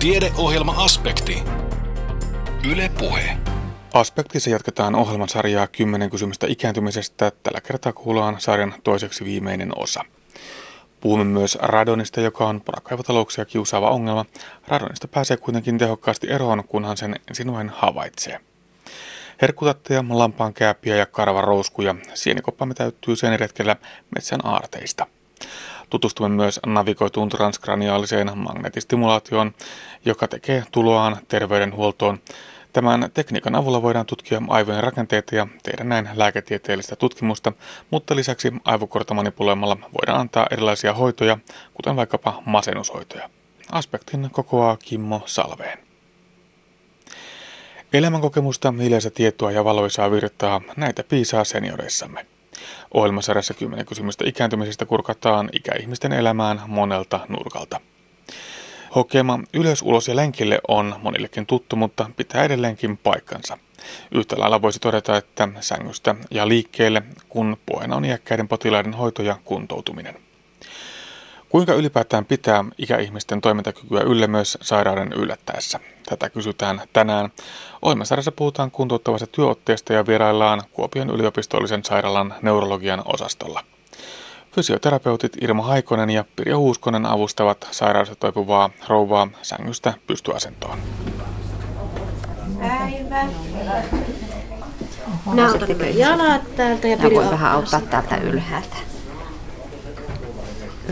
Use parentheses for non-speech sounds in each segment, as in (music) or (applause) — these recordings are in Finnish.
Tiedeohjelma-aspekti. Yle Puhe. Aspektissa jatketaan ohjelmasarjaa 10 kysymystä ikääntymisestä. Tällä kertaa kuullaan sarjan toiseksi viimeinen osa. Puhumme myös radonista, joka on porakaivotalouksia kiusaava ongelma. Radonista pääsee kuitenkin tehokkaasti eroon, kunhan sen ensin vain havaitsee. Herkkutatteja, lampaan kääpiä ja karvarouskuja. Sienikoppamme täyttyy retkellä metsän aarteista. Tutustumme myös navigoituun transkraniaaliseen magnetistimulaatioon, joka tekee tuloaan terveydenhuoltoon. Tämän tekniikan avulla voidaan tutkia aivojen rakenteita ja tehdä näin lääketieteellistä tutkimusta, mutta lisäksi aivokorta manipuloimalla voidaan antaa erilaisia hoitoja, kuten vaikkapa masennushoitoja. Aspektin kokoaa Kimmo Salveen. Elämänkokemusta, hiljaista tietoa ja valoisaa virtaa, näitä piisaa senioreissamme. Ohjelmasarjassa 10 kysymystä ikääntymisestä kurkataan ikäihmisten elämään monelta nurkalta. Hokema ylös, ulos ja lenkille on monillekin tuttu, mutta pitää edelleenkin paikkansa. Yhtä lailla voisi todeta, että sängystä ja liikkeelle, kun puheena on iäkkäiden potilaiden hoito ja kuntoutuminen. Kuinka ylipäätään pitää ikäihmisten toimintakykyä yllä myös sairauden yllättäessä? Tätä kysytään tänään. Ohjelmasarjassa puhutaan kuntouttavasta työotteesta ja vieraillaan Kuopion yliopistollisen sairaalan neurologian osastolla. Fysioterapeutit Irma Haikonen ja Pirjo Huuskonen avustavat sairaudesta toipuvaa rouvaa sängystä pystyasentoon. Päivä. Otan jalat täältä ja Pirjo voi vähän auttaa täältä ylhäältä.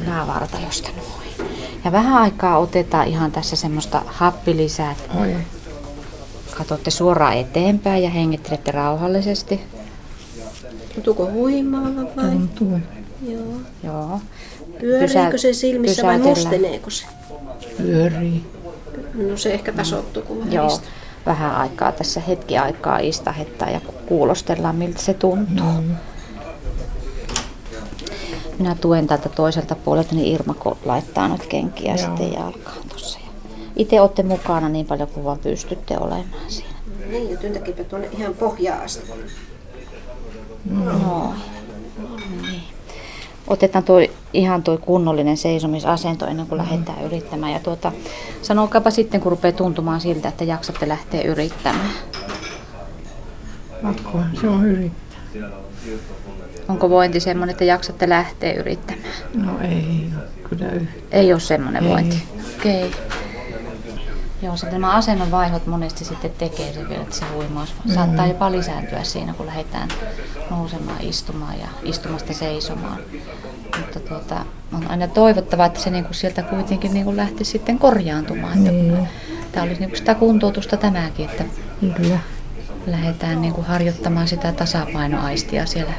Ylävartalosta noin. Ja vähän aikaa otetaan ihan tässä semmoista happilisää. Katsotte suoraan eteenpäin ja hengittelette rauhallisesti. Tuntuuko huimaava vai? Tuntuu. Joo. Joo. Pyöriikö se silmissä vai musteneeko se? Pyörii. No se ehkä tasoittuu, kun vähän Joo. Vähän aikaa tässä hetki aikaa istahettaa ja kuulostellaan miltä se tuntuu. Mm. Minä tuen täältä toiselta puolelta, niin Irma laittaa nyt kenkiä Joo. sitten jalkaan tuossa. Itse olette mukana niin paljon kuin vaan pystytte olemaan siinä. Niin, ja työntäkipä tuonne ihan pohjaan asti. Noin. Niin. Otetaan toi, ihan tuo kunnollinen seisomisasento ennen kuin lähdetään yrittämään. Ja tuota, sanokaapa sitten, kun rupeaa tuntumaan siltä, että jaksatte lähteä yrittämään. Pakkohan se on hyvin. Onko vointi semmoinen, että jaksatte lähteä yrittämään? No ei kyllä. Ei ole semmoinen Ei. vointi. Okei. Okay. Joo, sitten nämä asennon vaihot monesti sitten tekee se vielä, että se huimaus saattaa jopa lisääntyä siinä, kun lähdetään nousemaan, istumaan ja istumasta seisomaan. Mutta tuota, on aina toivottavaa, että se niinku sieltä kuitenkin niinku lähti sitten korjaantumaan. Niin. Tämä olisi niinku sitä kuntoutusta tämäkin, että Kyllä. lähdetään niinku harjoittamaan sitä tasapainoaistia siellä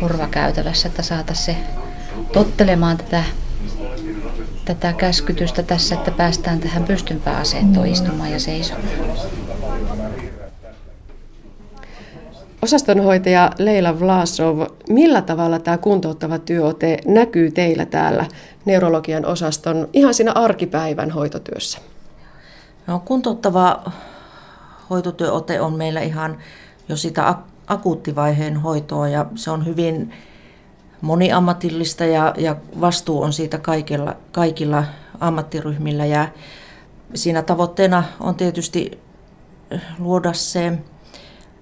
korvakäytävässä, että saataisiin se tottelemaan tätä, tätä käskytystä tässä, että päästään tähän pystympään asentoon istumaan ja seisomaan. Osastonhoitaja Leila Vlasov, millä tavalla tämä kuntouttava työote näkyy teillä täällä neurologian osaston ihan siinä arkipäivän hoitotyössä? No, kuntouttava hoitotyöote on meillä ihan jo sitä akuuttivaiheen hoitoa ja se on hyvin moniammatillista ja, ja vastuu on siitä kaikilla, kaikilla ammattiryhmillä ja siinä tavoitteena on tietysti luoda se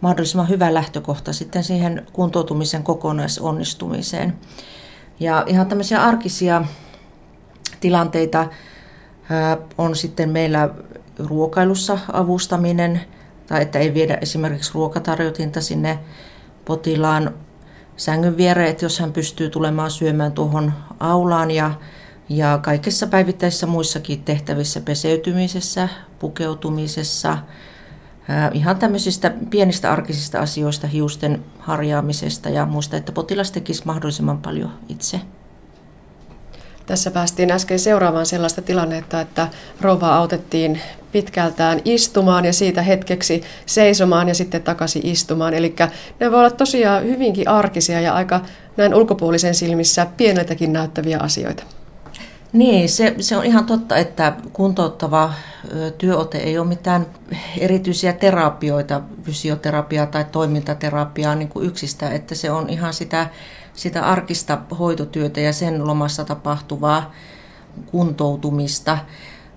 mahdollisimman hyvä lähtökohta sitten siihen kuntoutumisen kokonaisonnistumiseen. Ja ihan tämmöisiä arkisia tilanteita ää, on sitten meillä ruokailussa avustaminen, tai että ei viedä esimerkiksi ruokatarjotinta sinne potilaan sängyn viereen, että jos hän pystyy tulemaan syömään tuohon aulaan ja, ja kaikissa päivittäisissä muissakin tehtävissä, peseytymisessä, pukeutumisessa, ihan tämmöisistä pienistä arkisista asioista, hiusten harjaamisesta ja muista, että potilas tekisi mahdollisimman paljon itse. Tässä päästiin äsken seuraavaan sellaista tilannetta, että rouva autettiin pitkältään istumaan ja siitä hetkeksi seisomaan ja sitten takaisin istumaan. Eli ne voi olla tosiaan hyvinkin arkisia ja aika näin ulkopuolisen silmissä pieneltäkin näyttäviä asioita. Niin, se, se on ihan totta, että kuntouttava työote ei ole mitään erityisiä terapioita, fysioterapiaa tai toimintaterapiaa niin kuin yksistä, että se on ihan sitä, sitä arkista hoitotyötä ja sen lomassa tapahtuvaa kuntoutumista.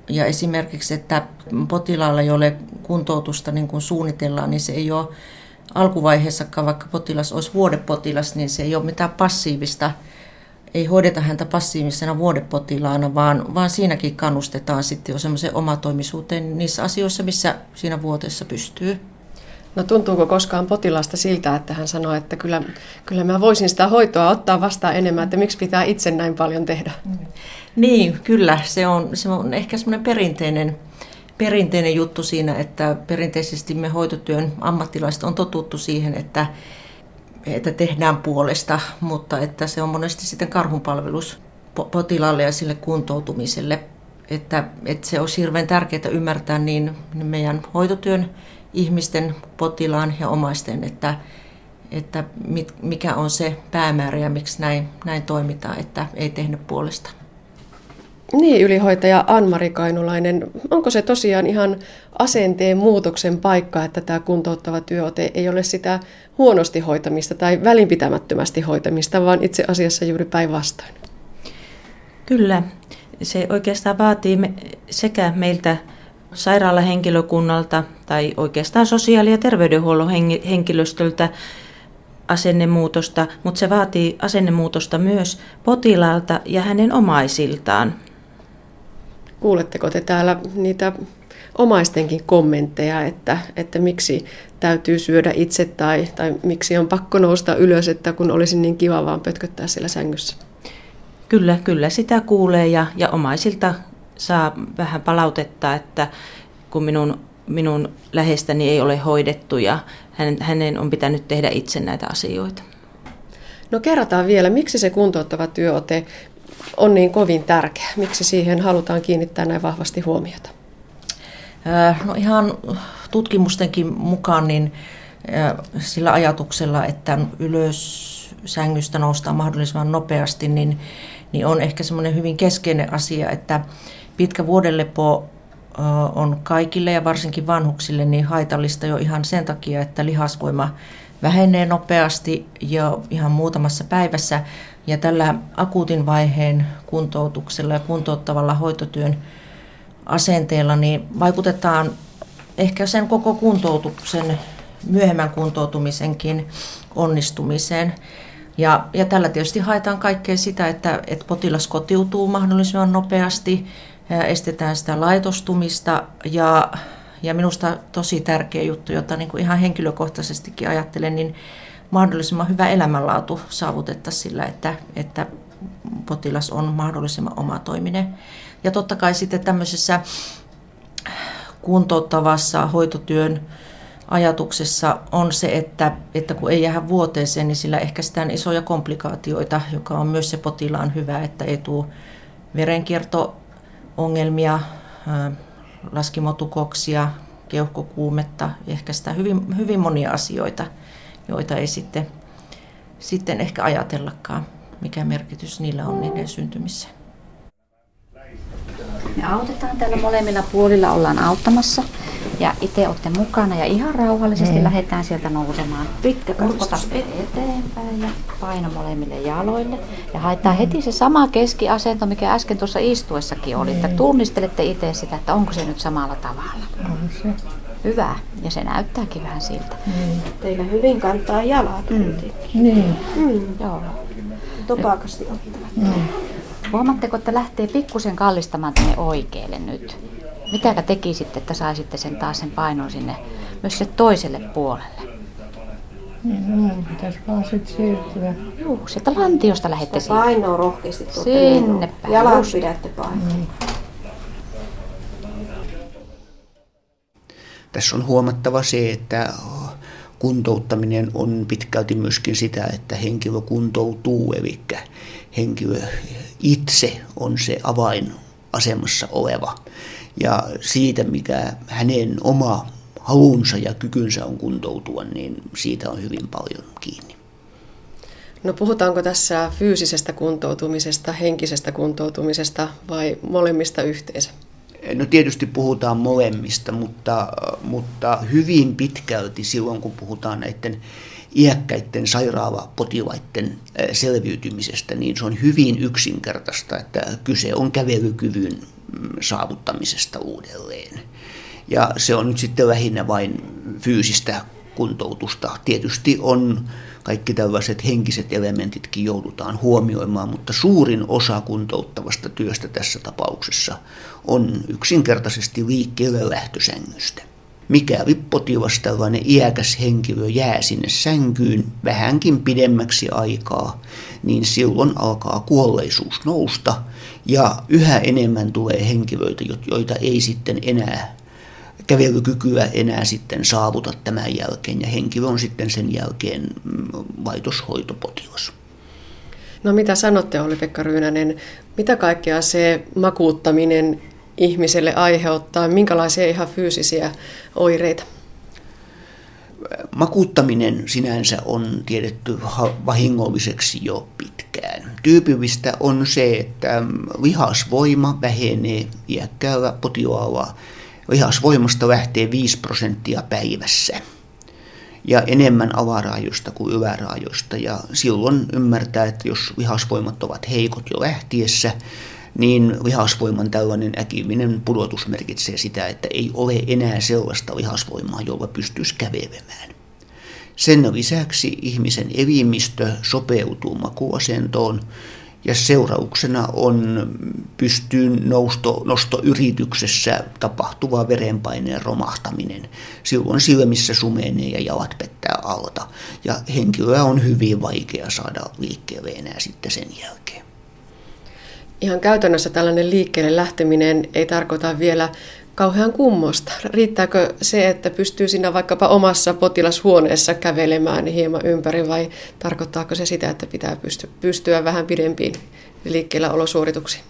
ja esimerkiksi, että potilaalla, jolle kuntoutusta niin kuin suunnitellaan, niin se ei ole alkuvaiheessakaan, vaikka potilas olisi vuodepotilas, niin se ei ole mitään passiivista, ei hoideta häntä passiivisena vuodepotilaana, vaan, vaan siinäkin kannustetaan sitten jo semmoisen omatoimisuuteen niissä asioissa, missä siinä vuoteessa pystyy. No tuntuuko koskaan potilasta siltä, että hän sanoo, että kyllä, kyllä mä voisin sitä hoitoa ottaa vastaan enemmän, että miksi pitää itse näin paljon tehdä? Niin, kyllä. Se on, se on ehkä semmoinen perinteinen, perinteinen juttu siinä, että perinteisesti me hoitotyön ammattilaiset on totuttu siihen, että, että tehdään puolesta, mutta että se on monesti sitten karhunpalvelus potilaalle ja sille kuntoutumiselle. Että, että se olisi hirveän tärkeää ymmärtää niin meidän hoitotyön ihmisten, potilaan ja omaisten, että, että mit, mikä on se päämäärä ja miksi näin, näin toimitaan, että ei tehnyt puolesta. Niin, ylihoitaja Anmari Kainulainen, onko se tosiaan ihan asenteen muutoksen paikka, että tämä kuntouttava työote ei ole sitä huonosti hoitamista tai välinpitämättömästi hoitamista, vaan itse asiassa juuri päinvastoin? Kyllä, se oikeastaan vaatii sekä meiltä sairaalahenkilökunnalta tai oikeastaan sosiaali- ja terveydenhuollon henkilöstöltä asennemuutosta, mutta se vaatii asennemuutosta myös potilaalta ja hänen omaisiltaan. Kuuletteko te täällä niitä omaistenkin kommentteja, että, että miksi täytyy syödä itse tai, tai miksi on pakko nousta ylös, että kun olisi niin kiva vaan pötköttää siellä sängyssä? Kyllä, kyllä sitä kuulee ja, ja omaisilta saa vähän palautetta, että kun minun, minun lähestäni ei ole hoidettu ja hänen, hänen on pitänyt tehdä itse näitä asioita. No kerrotaan vielä, miksi se kuntouttava työote on niin kovin tärkeä? Miksi siihen halutaan kiinnittää näin vahvasti huomiota? Äh, no ihan tutkimustenkin mukaan niin äh, sillä ajatuksella, että ylös sängystä noustaan mahdollisimman nopeasti, niin, niin on ehkä semmoinen hyvin keskeinen asia, että pitkä vuodelepo on kaikille ja varsinkin vanhuksille niin haitallista jo ihan sen takia, että lihasvoima vähenee nopeasti jo ihan muutamassa päivässä. Ja tällä akuutin vaiheen kuntoutuksella ja kuntouttavalla hoitotyön asenteella niin vaikutetaan ehkä sen koko kuntoutuksen, myöhemmän kuntoutumisenkin onnistumiseen. Ja, ja tällä tietysti haetaan kaikkea sitä, että, että potilas kotiutuu mahdollisimman nopeasti, estetään sitä laitostumista ja, ja minusta tosi tärkeä juttu, jota niin kuin ihan henkilökohtaisestikin ajattelen, niin mahdollisimman hyvä elämänlaatu saavutettaisiin sillä, että, että potilas on mahdollisimman omatoiminen. Ja totta kai sitten tämmöisessä kuntouttavassa hoitotyön ajatuksessa on se, että, että kun ei jää vuoteeseen, niin sillä ehkäistään isoja komplikaatioita, joka on myös se potilaan hyvä, että ei tule verenkierto-ongelmia, laskimotukoksia, keuhkokuumetta, ehkäistään hyvin, hyvin monia asioita, joita ei sitten, sitten ehkä ajatellakaan, mikä merkitys niillä on niiden syntymiseen. Me autetaan täällä molemmilla puolilla, ollaan auttamassa. Ja itse olette mukana ja ihan rauhallisesti mm. lähdetään sieltä nousemaan. Pitkä kurkotas eteenpäin ja paino molemmille jaloille. Ja haetaan mm. heti se sama keskiasento, mikä äsken tuossa istuessakin oli. Mm. Että tunnistelette itse sitä, että onko se nyt samalla tavalla. On se. Hyvä. Ja se näyttääkin vähän siltä. Mm. Teillä hyvin kantaa jalat mm. Niin. Mm. Joo. Topakasti ottavat. Mm. Huomaatteko, että lähtee pikkusen kallistamaan tänne oikealle nyt? Mitäkä tekisitte, että saisitte sen taas sen painon sinne myös sille toiselle puolelle? Niin, no, pitäisi vaan sitten siirtyä. Juu, sieltä lantiosta lähdette siitä. Painoa rohkeasti tuotte. Sinne päin. Jalat pidätte painoa. Mm. Tässä on huomattava se, että kuntouttaminen on pitkälti myöskin sitä, että henkilö kuntoutuu, eli henkilö itse on se avainasemassa oleva. Ja siitä, mikä hänen oma halunsa ja kykynsä on kuntoutua, niin siitä on hyvin paljon kiinni. No puhutaanko tässä fyysisestä kuntoutumisesta, henkisestä kuntoutumisesta vai molemmista yhteensä? No tietysti puhutaan molemmista, mutta, mutta hyvin pitkälti silloin, kun puhutaan näiden iäkkäiden sairaalapotilaiden selviytymisestä, niin se on hyvin yksinkertaista, että kyse on kävelykyvyn saavuttamisesta uudelleen. Ja se on nyt sitten lähinnä vain fyysistä kuntoutusta. Tietysti on kaikki tällaiset henkiset elementitkin joudutaan huomioimaan, mutta suurin osa kuntouttavasta työstä tässä tapauksessa on yksinkertaisesti liikkeelle lähtösängystä. Mikäli potilas tällainen iäkäs henkilö jää sinne sänkyyn vähänkin pidemmäksi aikaa, niin silloin alkaa kuolleisuus nousta ja yhä enemmän tulee henkilöitä, joita ei sitten enää kävelykykyä enää sitten saavuta tämän jälkeen ja henkilö on sitten sen jälkeen mm, laitoshoitopotilas. No mitä sanotte Olli-Pekka Ryynänen, mitä kaikkea se makuuttaminen ihmiselle aiheuttaa, minkälaisia ihan fyysisiä oireita? Makuuttaminen sinänsä on tiedetty vahingolliseksi jo pitkään. Tyypillistä on se, että lihasvoima vähenee iäkkäällä potilaalla lihasvoimasta lähtee 5 prosenttia päivässä ja enemmän alaraajoista kuin yläraajoista. Ja silloin ymmärtää, että jos lihasvoimat ovat heikot jo lähtiessä, niin lihasvoiman tällainen äkillinen pudotus merkitsee sitä, että ei ole enää sellaista lihasvoimaa, jolla pystyisi kävelemään. Sen lisäksi ihmisen elimistö sopeutuu makuasentoon ja seurauksena on pystyyn nousto, nostoyrityksessä tapahtuva verenpaineen romahtaminen. Silloin silmissä sumenee ja jalat pettää alta ja henkilöä on hyvin vaikea saada liikkeelle enää sitten sen jälkeen. Ihan käytännössä tällainen liikkeelle lähteminen ei tarkoita vielä kauhean kummosta. Riittääkö se, että pystyy siinä vaikkapa omassa potilashuoneessa kävelemään hieman ympäri vai tarkoittaako se sitä, että pitää pystyä vähän pidempiin liikkeellä olosuorituksiin?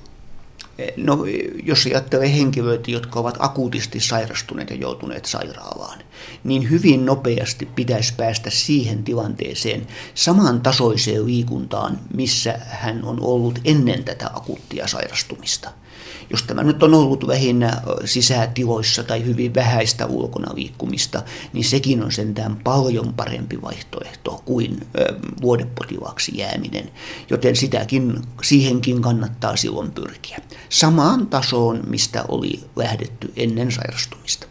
No, jos ajattelee henkilöitä, jotka ovat akuutisti sairastuneet ja joutuneet sairaalaan, niin hyvin nopeasti pitäisi päästä siihen tilanteeseen samantasoiseen liikuntaan, missä hän on ollut ennen tätä akuuttia sairastumista. Jos tämä nyt on ollut lähinnä sisätiloissa tai hyvin vähäistä ulkona liikkumista, niin sekin on sentään paljon parempi vaihtoehto kuin vuodepotilaaksi jääminen. Joten sitäkin, siihenkin kannattaa silloin pyrkiä. Samaan tasoon, mistä oli lähdetty ennen sairastumista.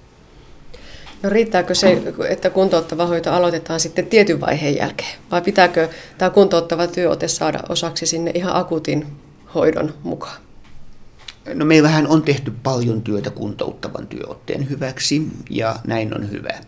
No riittääkö se, että kuntouttava hoito aloitetaan sitten tietyn vaiheen jälkeen? Vai pitääkö tämä kuntouttava työote saada osaksi sinne ihan akuutin hoidon mukaan? No meillähän on tehty paljon työtä kuntouttavan työotteen hyväksi ja näin on hyvä.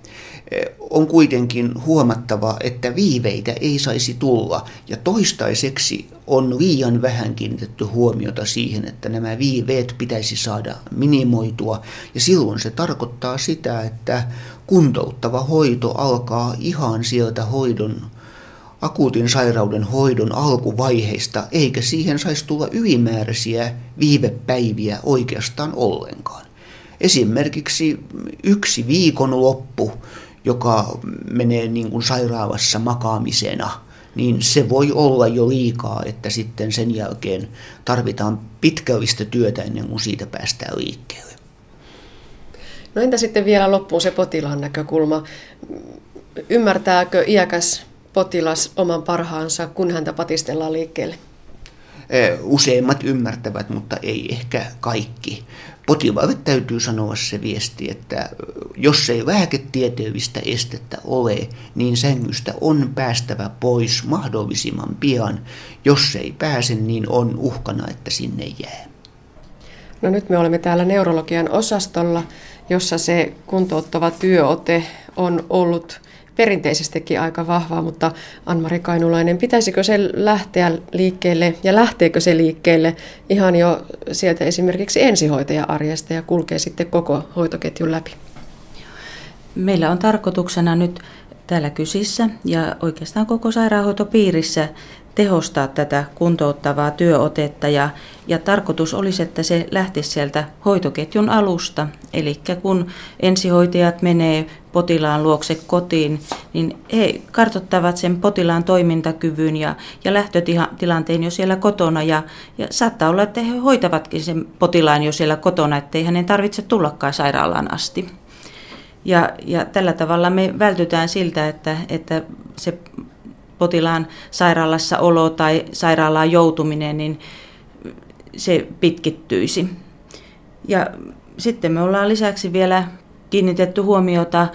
On kuitenkin huomattava, että viiveitä ei saisi tulla ja toistaiseksi on liian vähän kiinnitetty huomiota siihen, että nämä viiveet pitäisi saada minimoitua ja silloin se tarkoittaa sitä, että kuntouttava hoito alkaa ihan sieltä hoidon akuutin sairauden hoidon alkuvaiheista, eikä siihen saisi tulla ylimääräisiä viivepäiviä oikeastaan ollenkaan. Esimerkiksi yksi viikon loppu, joka menee niin kuin sairaalassa makaamisena, niin se voi olla jo liikaa, että sitten sen jälkeen tarvitaan pitkällistä työtä ennen kuin siitä päästään liikkeelle. No entä sitten vielä loppuun se potilaan näkökulma? Ymmärtääkö iäkäs potilas oman parhaansa, kun häntä patistellaan liikkeelle? Useimmat ymmärtävät, mutta ei ehkä kaikki. Potilaalle täytyy sanoa se viesti, että jos ei lääketieteellistä estettä ole, niin sängystä on päästävä pois mahdollisimman pian. Jos ei pääse, niin on uhkana, että sinne jää. No nyt me olemme täällä neurologian osastolla, jossa se kuntouttava työote on ollut perinteisestikin aika vahvaa, mutta Anmari Kainulainen, pitäisikö se lähteä liikkeelle ja lähteekö se liikkeelle ihan jo sieltä esimerkiksi ensihoitaja-arjesta ja kulkee sitten koko hoitoketjun läpi? Meillä on tarkoituksena nyt täällä Kysissä ja oikeastaan koko sairaanhoitopiirissä tehostaa tätä kuntouttavaa työotetta ja, ja tarkoitus olisi, että se lähtisi sieltä hoitoketjun alusta. Eli kun ensihoitajat menee potilaan luokse kotiin, niin he kartoittavat sen potilaan toimintakyvyn ja, ja lähtötilanteen jo siellä kotona. Ja, ja saattaa olla, että he hoitavatkin sen potilaan jo siellä kotona, ettei hänen tarvitse tullakaan sairaalaan asti. Ja, ja tällä tavalla me vältytään siltä, että, että se potilaan sairaalassa olo tai sairaalaan joutuminen, niin se pitkittyisi. Ja sitten me ollaan lisäksi vielä kiinnitetty huomiota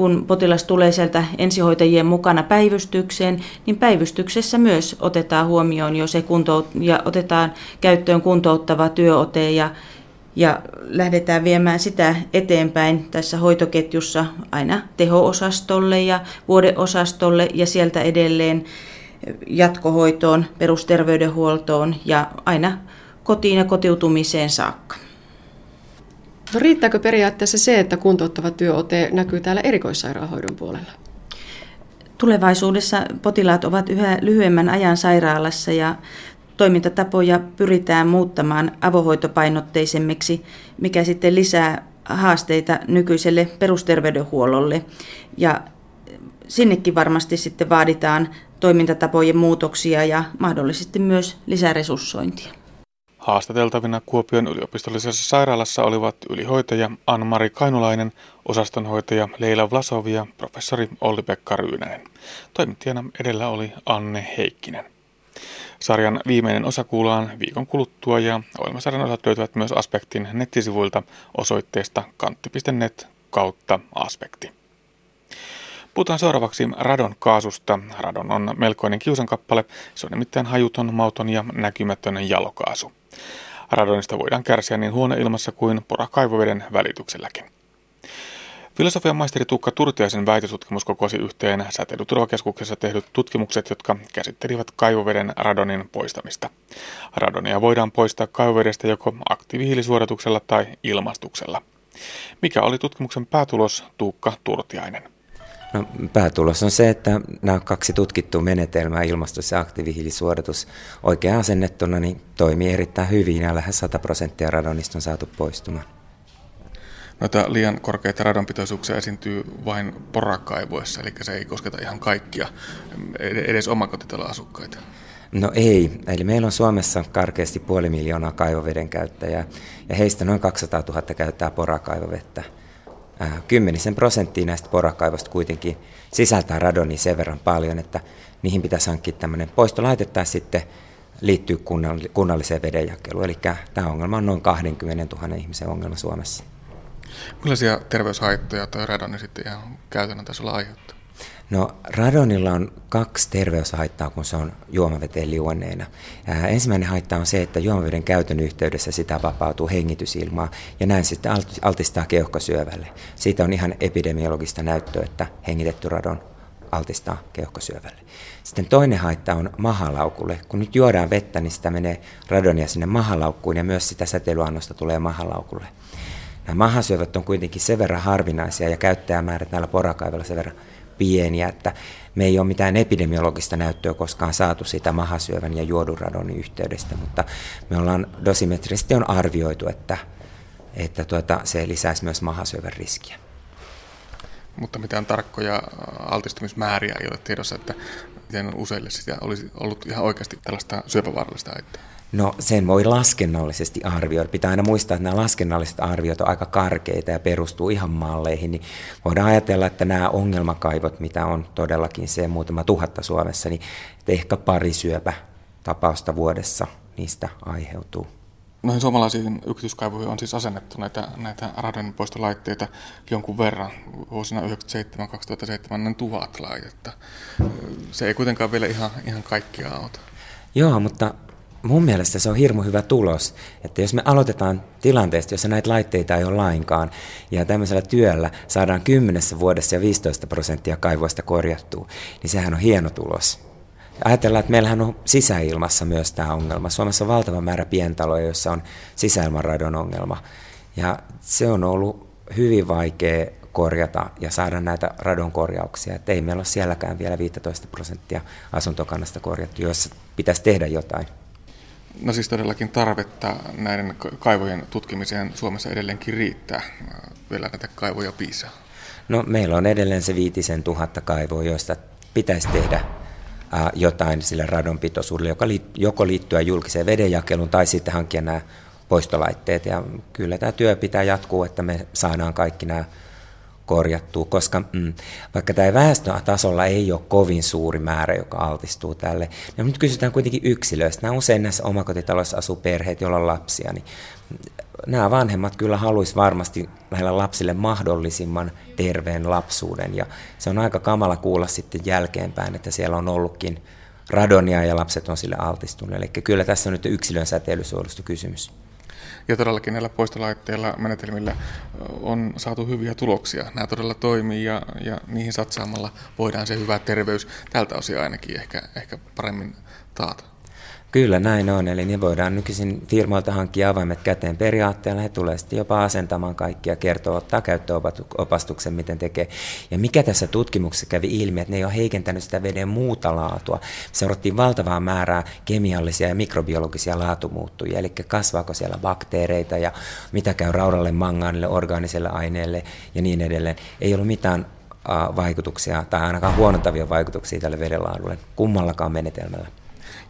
kun potilas tulee sieltä ensihoitajien mukana päivystykseen, niin päivystyksessä myös otetaan huomioon jo se kuntout- ja otetaan käyttöön kuntouttava työote ja, ja lähdetään viemään sitä eteenpäin tässä hoitoketjussa aina teho-osastolle ja vuodeosastolle ja sieltä edelleen jatkohoitoon, perusterveydenhuoltoon ja aina kotiin ja kotiutumiseen saakka. No riittääkö periaatteessa se, että kuntouttava työote näkyy täällä erikoissairaanhoidon puolella? Tulevaisuudessa potilaat ovat yhä lyhyemmän ajan sairaalassa ja toimintatapoja pyritään muuttamaan avohoitopainotteisemmiksi, mikä sitten lisää haasteita nykyiselle perusterveydenhuollolle. Ja sinnekin varmasti sitten vaaditaan toimintatapojen muutoksia ja mahdollisesti myös lisäresurssointia. Haastateltavina Kuopion yliopistollisessa sairaalassa olivat ylihoitaja Anna-Mari Kainulainen, osastonhoitaja Leila Vlasov ja professori Olli-Pekka Ryynänen. Toimittajana edellä oli Anne Heikkinen. Sarjan viimeinen osa kuullaan viikon kuluttua ja ohjelmasarjan osat löytyvät myös Aspektin nettisivuilta osoitteesta kantti.net kautta aspekti. Puhutaan seuraavaksi radon kaasusta. Radon on melkoinen kiusankappale. Se on nimittäin hajuton, mauton ja näkymätön jalokaasu. Radonista voidaan kärsiä niin huoneilmassa kuin porakaivoveden välitykselläkin. Filosofian maisteri Tuukka Turtiaisen väitötutkimus kokosi yhteen säteilyturvakeskuksessa tehdyt tutkimukset, jotka käsittelivät kaivoveden radonin poistamista. Radonia voidaan poistaa kaivovedestä joko aktiivihiilisuodatuksella tai ilmastuksella. Mikä oli tutkimuksen päätulos Tuukka Turtiainen? No, päätulos on se, että nämä kaksi tutkittua menetelmää, ilmastus- ja aktiivihiilisuodatus, oikein asennettuna niin toimii erittäin hyvin ja lähes 100 prosenttia radonista on saatu poistumaan. Noita liian korkeita radonpitoisuuksia esiintyy vain porakaivoissa, eli se ei kosketa ihan kaikkia, edes omakotitaloasukkaita. No ei, eli meillä on Suomessa karkeasti puoli miljoonaa kaivoveden käyttäjää ja heistä noin 200 000 käyttää porakaivovettä. Äh, kymmenisen prosenttia näistä porakaivoista kuitenkin sisältää radonia sen verran paljon, että niihin pitäisi hankkia tämmöinen poistolaite tai sitten liittyy kunnalliseen vedenjakeluun. Eli tämä ongelma on noin 20 000 ihmisen ongelma Suomessa. Millaisia terveyshaittoja tai radoni sitten ihan käytännön tasolla aiheuttaa? No radonilla on kaksi terveyshaittaa, kun se on juomaveteen liuenneena. Ää, ensimmäinen haitta on se, että juomaveden käytön yhteydessä sitä vapautuu hengitysilmaa ja näin sitten altistaa keuhkosyövälle. Siitä on ihan epidemiologista näyttöä, että hengitetty radon altistaa keuhkosyövälle. Sitten toinen haitta on mahalaukulle. Kun nyt juodaan vettä, niin sitä menee radonia sinne mahalaukkuun ja myös sitä säteilyannosta tulee mahalaukulle. Mahasyövät on kuitenkin sen verran harvinaisia ja käyttäjämäärät näillä porakaivoilla sen verran pieniä, että me ei ole mitään epidemiologista näyttöä koskaan saatu sitä mahasyövän ja juoduradonin yhteydestä, mutta me ollaan dosimetrisesti on arvioitu, että, että tuota, se lisäisi myös mahasyövän riskiä. Mutta mitään tarkkoja altistumismääriä ei ole tiedossa, että miten useille sitä olisi ollut ihan oikeasti tällaista syöpävaarallista aittaa. No sen voi laskennallisesti arvioida. Pitää aina muistaa, että nämä laskennalliset arviot on aika karkeita ja perustuu ihan malleihin. Niin voidaan ajatella, että nämä ongelmakaivot, mitä on todellakin se muutama tuhatta Suomessa, niin ehkä pari syöpä tapausta vuodessa niistä aiheutuu. Noihin suomalaisiin yksityiskaivoihin on siis asennettu näitä, näitä radonpoistolaitteita jonkun verran. Vuosina 1997-2007 noin tuhat laitetta. Se ei kuitenkaan vielä ihan, ihan kaikkia auta. Joo, mutta mun mielestä se on hirmu hyvä tulos, että jos me aloitetaan tilanteesta, jossa näitä laitteita ei ole lainkaan, ja tämmöisellä työllä saadaan kymmenessä vuodessa ja 15 prosenttia kaivoista korjattua, niin sehän on hieno tulos. Ajatellaan, että meillähän on sisäilmassa myös tämä ongelma. Suomessa on valtava määrä pientaloja, joissa on sisäilmanradon ongelma. Ja se on ollut hyvin vaikea korjata ja saada näitä radon korjauksia. Että ei meillä ole sielläkään vielä 15 prosenttia asuntokannasta korjattu, joissa pitäisi tehdä jotain. No siis todellakin tarvetta näiden kaivojen tutkimiseen Suomessa edelleenkin riittää. Vielä näitä kaivoja piisaa. No meillä on edelleen se viitisen tuhatta kaivoa, joista pitäisi tehdä jotain sille radonpitoisuudelle, joka joko liittyy julkiseen vedenjakeluun tai sitten hankkia nämä poistolaitteet. Ja kyllä tämä työ pitää jatkuu, että me saadaan kaikki nämä korjattua, koska mm, vaikka tämä väestötasolla ei ole kovin suuri määrä, joka altistuu tälle, niin nyt kysytään kuitenkin yksilöistä. Nämä usein näissä omakotitaloissa asuu perheet, joilla on lapsia, niin nämä vanhemmat kyllä haluaisi varmasti näillä lapsille mahdollisimman terveen lapsuuden. Ja se on aika kamala kuulla sitten jälkeenpäin, että siellä on ollutkin radonia ja lapset on sille altistunut. Eli kyllä tässä on nyt yksilön säteilysuojelusta kysymys. Ja todellakin näillä poistolaitteilla, menetelmillä on saatu hyviä tuloksia. Nämä todella toimii ja, ja niihin satsaamalla voidaan se hyvä terveys tältä osin ainakin ehkä, ehkä paremmin taata. Kyllä näin on, eli ne voidaan nykyisin firmoilta hankkia avaimet käteen periaatteella. He tulee sitten jopa asentamaan kaikkia, kertoo, ottaa käyttöopastuksen, miten tekee. Ja mikä tässä tutkimuksessa kävi ilmi, että ne ei ole heikentänyt sitä veden muuta laatua. Seurattiin valtavaa määrää kemiallisia ja mikrobiologisia laatumuuttujia, eli kasvaako siellä bakteereita ja mitä käy raudalle, mangaanille, orgaaniselle aineelle ja niin edelleen. Ei ollut mitään vaikutuksia tai ainakaan huonontavia vaikutuksia tälle vedenlaadulle kummallakaan menetelmällä.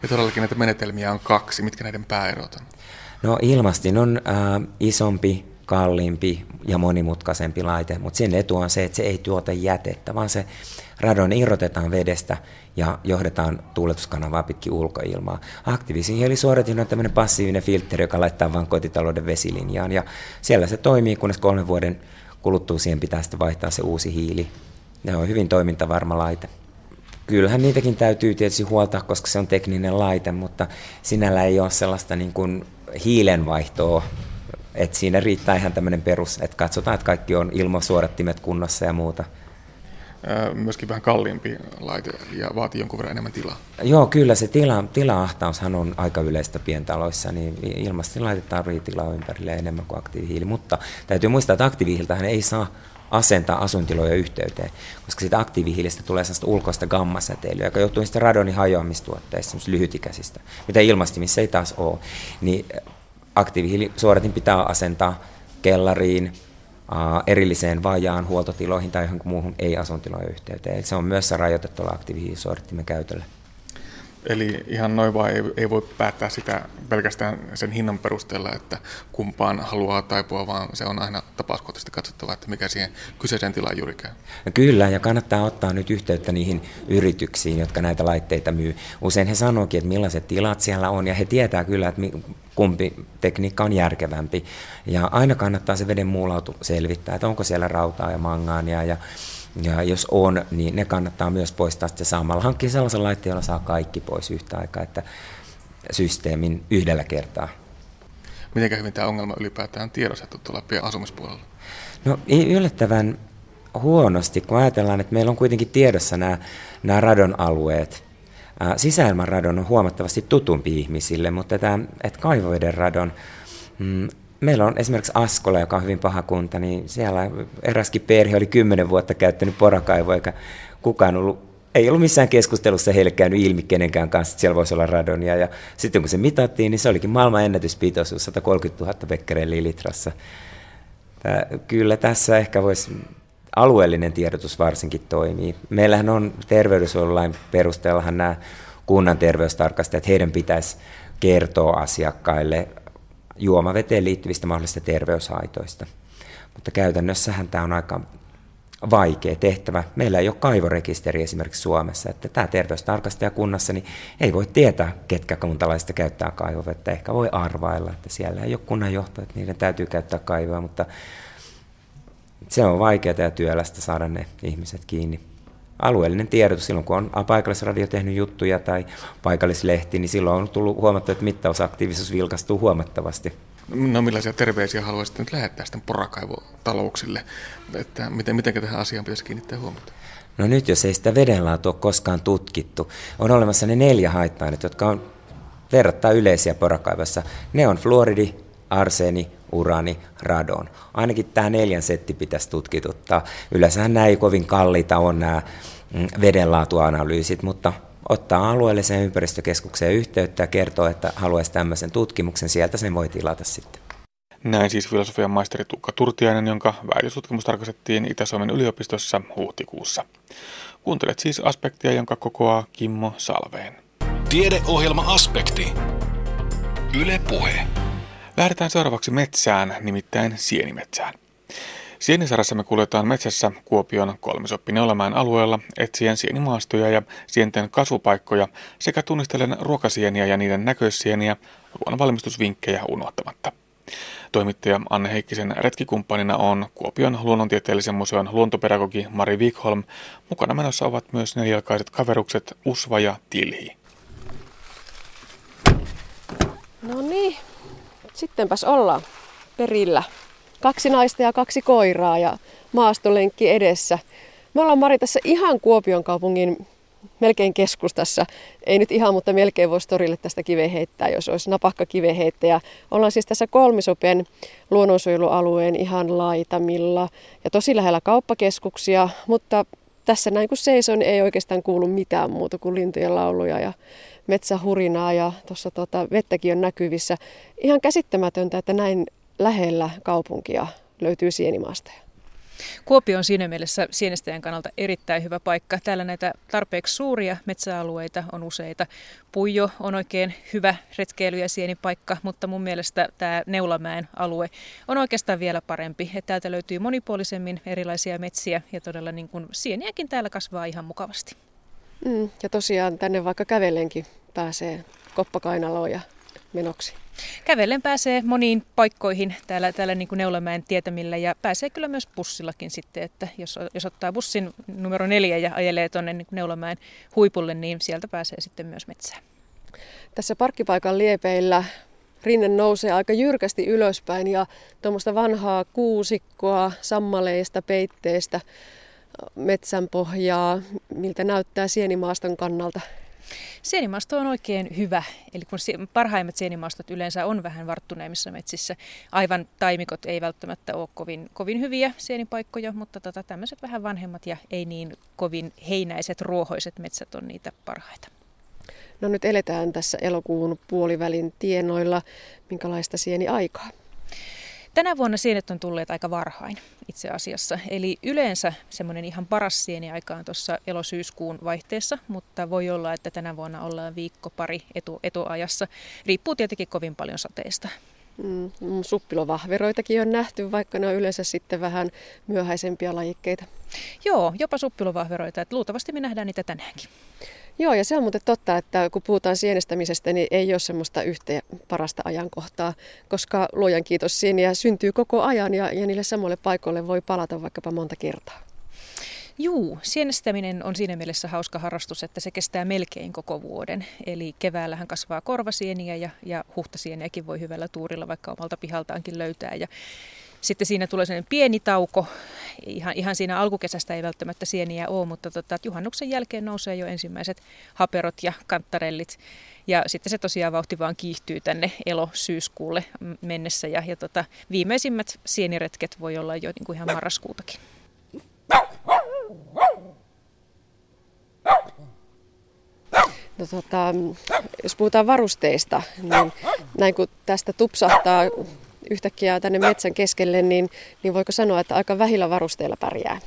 Ja todellakin näitä menetelmiä on kaksi. Mitkä näiden pääerot on? No ilmastin on äh, isompi, kalliimpi ja monimutkaisempi laite, mutta sen etu on se, että se ei tuota jätettä, vaan se radon irrotetaan vedestä ja johdetaan tuuletuskanavaa pitkin ulkoilmaa. Aktiivisiin on tämmöinen passiivinen filtteri, joka laittaa vain kotitalouden vesilinjaan ja siellä se toimii, kunnes kolmen vuoden kuluttua siihen pitää sitten vaihtaa se uusi hiili. Ne on hyvin toimintavarma laite. Kyllähän niitäkin täytyy tietysti huoltaa, koska se on tekninen laite, mutta sinällä ei ole sellaista niin kuin hiilenvaihtoa, että siinä riittää ihan tämmöinen perus, että katsotaan, että kaikki on ilmasuodattimet kunnossa ja muuta. Myöskin vähän kalliimpi laite ja vaatii jonkun verran enemmän tilaa. Joo, kyllä se tila, tila-ahtaushan on aika yleistä pientaloissa, niin ilmastinlaite tarvitsee tilaa ympärille enemmän kuin aktiivihiili, mutta täytyy muistaa, että aktiivihiiltähän ei saa asentaa asuintiloja yhteyteen, koska siitä aktiivihiilistä tulee sellaista ulkoista gammasäteilyä, joka johtuu niistä radonin hajoamistuotteista, lyhytikäisistä, mitä ilmastimissa ei taas ole. Niin aktiivihiilisuodatin pitää asentaa kellariin, erilliseen vajaan huoltotiloihin tai johonkin muuhun ei-asuntilojen yhteyteen. Eli se on myös rajoitettu aktiivihiilisuodattimen käytölle. Eli ihan noin vaan ei, ei voi päättää sitä pelkästään sen hinnan perusteella, että kumpaan haluaa taipua, vaan se on aina tapauskohtaisesti katsottava, että mikä siihen kyseiseen tilaan juuri käy. Kyllä, ja kannattaa ottaa nyt yhteyttä niihin yrityksiin, jotka näitä laitteita myy. Usein he sanookin, että millaiset tilat siellä on, ja he tietää kyllä, että kumpi tekniikka on järkevämpi. Ja aina kannattaa se veden muulautu selvittää, että onko siellä rautaa ja mangaania ja ja jos on, niin ne kannattaa myös poistaa sitten saamalla. Hankkia sellaisen laitteen, jolla saa kaikki pois yhtä aikaa, että systeemin yhdellä kertaa. Miten hyvin tämä ongelma ylipäätään tiedostettu tuolla asumispuolella? No yllättävän huonosti, kun ajatellaan, että meillä on kuitenkin tiedossa nämä, nämä radon alueet. Sisäilman radon on huomattavasti tutumpi ihmisille, mutta tämä, että kaivoveden radon mm, meillä on esimerkiksi Askola, joka on hyvin paha kunta, niin siellä eräskin perhe oli kymmenen vuotta käyttänyt porakaivoa, eikä kukaan ollut ei ollut missään keskustelussa heille käynyt ilmi kenenkään kanssa, että siellä voisi olla radonia. Ja sitten kun se mitattiin, niin se olikin maailman ennätyspitoisuus, 130 000 becquereliä litrassa. Tää, kyllä tässä ehkä voisi alueellinen tiedotus varsinkin toimii. Meillähän on terveydensuojelulain perusteellahan nämä kunnan terveystarkastajat, heidän pitäisi kertoa asiakkaille juomaveteen liittyvistä mahdollisista terveyshaitoista. Mutta käytännössähän tämä on aika vaikea tehtävä. Meillä ei ole kaivorekisteri esimerkiksi Suomessa, että tämä terveystarkastaja kunnassa niin ei voi tietää, ketkä kuntalaista käyttää kaivovettä. Ehkä voi arvailla, että siellä ei ole kunnan johto, että niiden täytyy käyttää kaivoa, mutta se on vaikeaa ja työlästä saada ne ihmiset kiinni alueellinen tiedotus, silloin kun on paikallisradio tehnyt juttuja tai paikallislehti, niin silloin on tullut huomattu, että mittausaktiivisuus vilkastuu huomattavasti. No millaisia terveisiä haluaisitte nyt lähettää sitten porakaivotalouksille, että miten, miten tähän asiaan pitäisi kiinnittää huomiota? No nyt jos ei sitä vedenlaatua ole koskaan tutkittu, on olemassa ne neljä haitta jotka on verrattain yleisiä porakaivossa. Ne on fluoridi, arseeni, urani, radon. Ainakin tämä neljän setti pitäisi tutkituttaa. Yleensähän nämä ei kovin kalliita on nämä mm, vedenlaatuanalyysit, mutta ottaa alueelliseen ympäristökeskukseen yhteyttä ja kertoo, että haluaisi tämmöisen tutkimuksen, sieltä sen voi tilata sitten. Näin siis filosofian maisteri Tuukka Turtiainen, jonka väitöstutkimus tarkastettiin Itä-Suomen yliopistossa huhtikuussa. Kuuntelet siis aspektia, jonka kokoaa Kimmo Salveen. Tiedeohjelma Aspekti. Yle Puhe. Lähdetään seuraavaksi metsään, nimittäin sienimetsään. Sienisarassa me kuljetaan metsässä Kuopion kolmisoppineulamäen alueella etsien sienimaastoja ja sienten kasvupaikkoja sekä tunnistelen ruokasieniä ja niiden näköissieniä ruoan valmistusvinkkejä unohtamatta. Toimittaja Anne Heikkisen retkikumppanina on Kuopion luonnontieteellisen museon luontopedagogi Mari Wikholm. Mukana menossa ovat myös nelijalkaiset kaverukset Usva ja Tilhi. No niin, sittenpäs ollaan perillä. Kaksi naista ja kaksi koiraa ja maastolenkki edessä. Me ollaan Mari tässä ihan Kuopion kaupungin melkein keskustassa. Ei nyt ihan, mutta melkein voisi torille tästä kive heittää, jos olisi napakka kive. Ollaan siis tässä Kolmisopen luonnonsuojelualueen ihan laitamilla ja tosi lähellä kauppakeskuksia, mutta tässä näin kun seison ei oikeastaan kuulu mitään muuta kuin lintujen lauluja ja metsähurinaa ja tuossa tota, vettäkin on näkyvissä. Ihan käsittämätöntä, että näin lähellä kaupunkia löytyy sienimaastoja. Kuopio on siinä mielessä sienestäjän kannalta erittäin hyvä paikka. Täällä näitä tarpeeksi suuria metsäalueita on useita. Puijo on oikein hyvä retkeily- ja sienipaikka, mutta mun mielestä tämä Neulamäen alue on oikeastaan vielä parempi. Että täältä löytyy monipuolisemmin erilaisia metsiä ja todella niin kuin sieniäkin täällä kasvaa ihan mukavasti. Mm, ja tosiaan tänne vaikka kävellenkin pääsee koppakainaloon ja menoksi. Kävellen pääsee moniin paikkoihin täällä, täällä niin kuin Neulamäen tietämillä ja pääsee kyllä myös bussillakin sitten, että jos, jos ottaa bussin numero neljä ja ajelee tuonne niin Neulamäen huipulle, niin sieltä pääsee sitten myös metsään. Tässä parkkipaikan liepeillä rinne nousee aika jyrkästi ylöspäin ja tuommoista vanhaa kuusikkoa, sammaleista, peitteistä, metsän pohjaa, miltä näyttää sienimaaston kannalta. Sienimaasto on oikein hyvä, eli kun parhaimmat sienimaastot yleensä on vähän varttuneimmissa metsissä. Aivan taimikot ei välttämättä ole kovin, kovin hyviä sienipaikkoja, mutta tota, tämmöiset vähän vanhemmat ja ei niin kovin heinäiset, ruohoiset metsät on niitä parhaita. No nyt eletään tässä elokuun puolivälin tienoilla. Minkälaista sieni aikaa? Tänä vuonna sienet on tulleet aika varhain itse asiassa. Eli yleensä semmoinen ihan paras sieni aika on tuossa elosyyskuun vaihteessa, mutta voi olla, että tänä vuonna ollaan viikko pari etu, etuajassa. Riippuu tietenkin kovin paljon sateista. Mm, mm, suppilovahveroitakin on nähty, vaikka ne on yleensä sitten vähän myöhäisempiä lajikkeita. Joo, jopa suppilovahveroita. Että luultavasti me nähdään niitä tänäänkin. Joo, ja se on muuten totta, että kun puhutaan sienestämisestä, niin ei ole semmoista yhtä parasta ajankohtaa, koska luojan kiitos sieniä syntyy koko ajan ja, ja niille samoille paikoille voi palata vaikkapa monta kertaa. Juu, sienestäminen on siinä mielessä hauska harrastus, että se kestää melkein koko vuoden. Eli keväällähän kasvaa korvasieniä ja, ja huhtasieniäkin voi hyvällä tuurilla vaikka omalta pihaltaankin löytää. Ja sitten siinä tulee sellainen pieni tauko. Ihan, ihan siinä alkukesästä ei välttämättä sieniä ole, mutta tota, juhannuksen jälkeen nousee jo ensimmäiset haperot ja kantarellit. Ja sitten se tosiaan vauhti vaan kiihtyy tänne elo-syyskuulle mennessä. Ja, ja tota, viimeisimmät sieniretket voi olla jo niin kuin ihan marraskuutakin. No, tota, jos puhutaan varusteista, niin näin kun tästä tupsahtaa yhtäkkiä tänne metsän keskelle, niin, niin voiko sanoa, että aika vähillä varusteilla pärjää?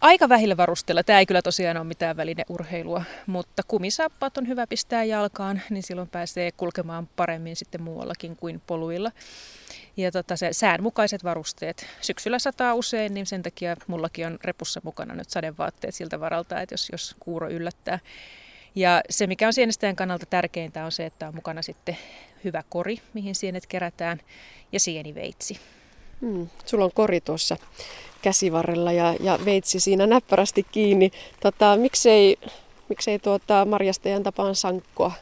Aika vähillä varusteilla. Tämä ei kyllä tosiaan ole mitään välineurheilua, mutta kumisaappaat on hyvä pistää jalkaan, niin silloin pääsee kulkemaan paremmin sitten muuallakin kuin poluilla. Ja tota, se säänmukaiset varusteet. Syksyllä sataa usein, niin sen takia mullakin on repussa mukana nyt sadevaatteet siltä varalta, että jos, jos kuuro yllättää. Ja se, mikä on sienestäjän kannalta tärkeintä, on se, että on mukana sitten hyvä kori, mihin sienet kerätään, ja sieniveitsi. Hmm, sulla on kori tuossa käsivarrella ja, ja veitsi siinä näppärästi kiinni. Tota, miksei miksei tuota marjastajan tapaan sankkoa?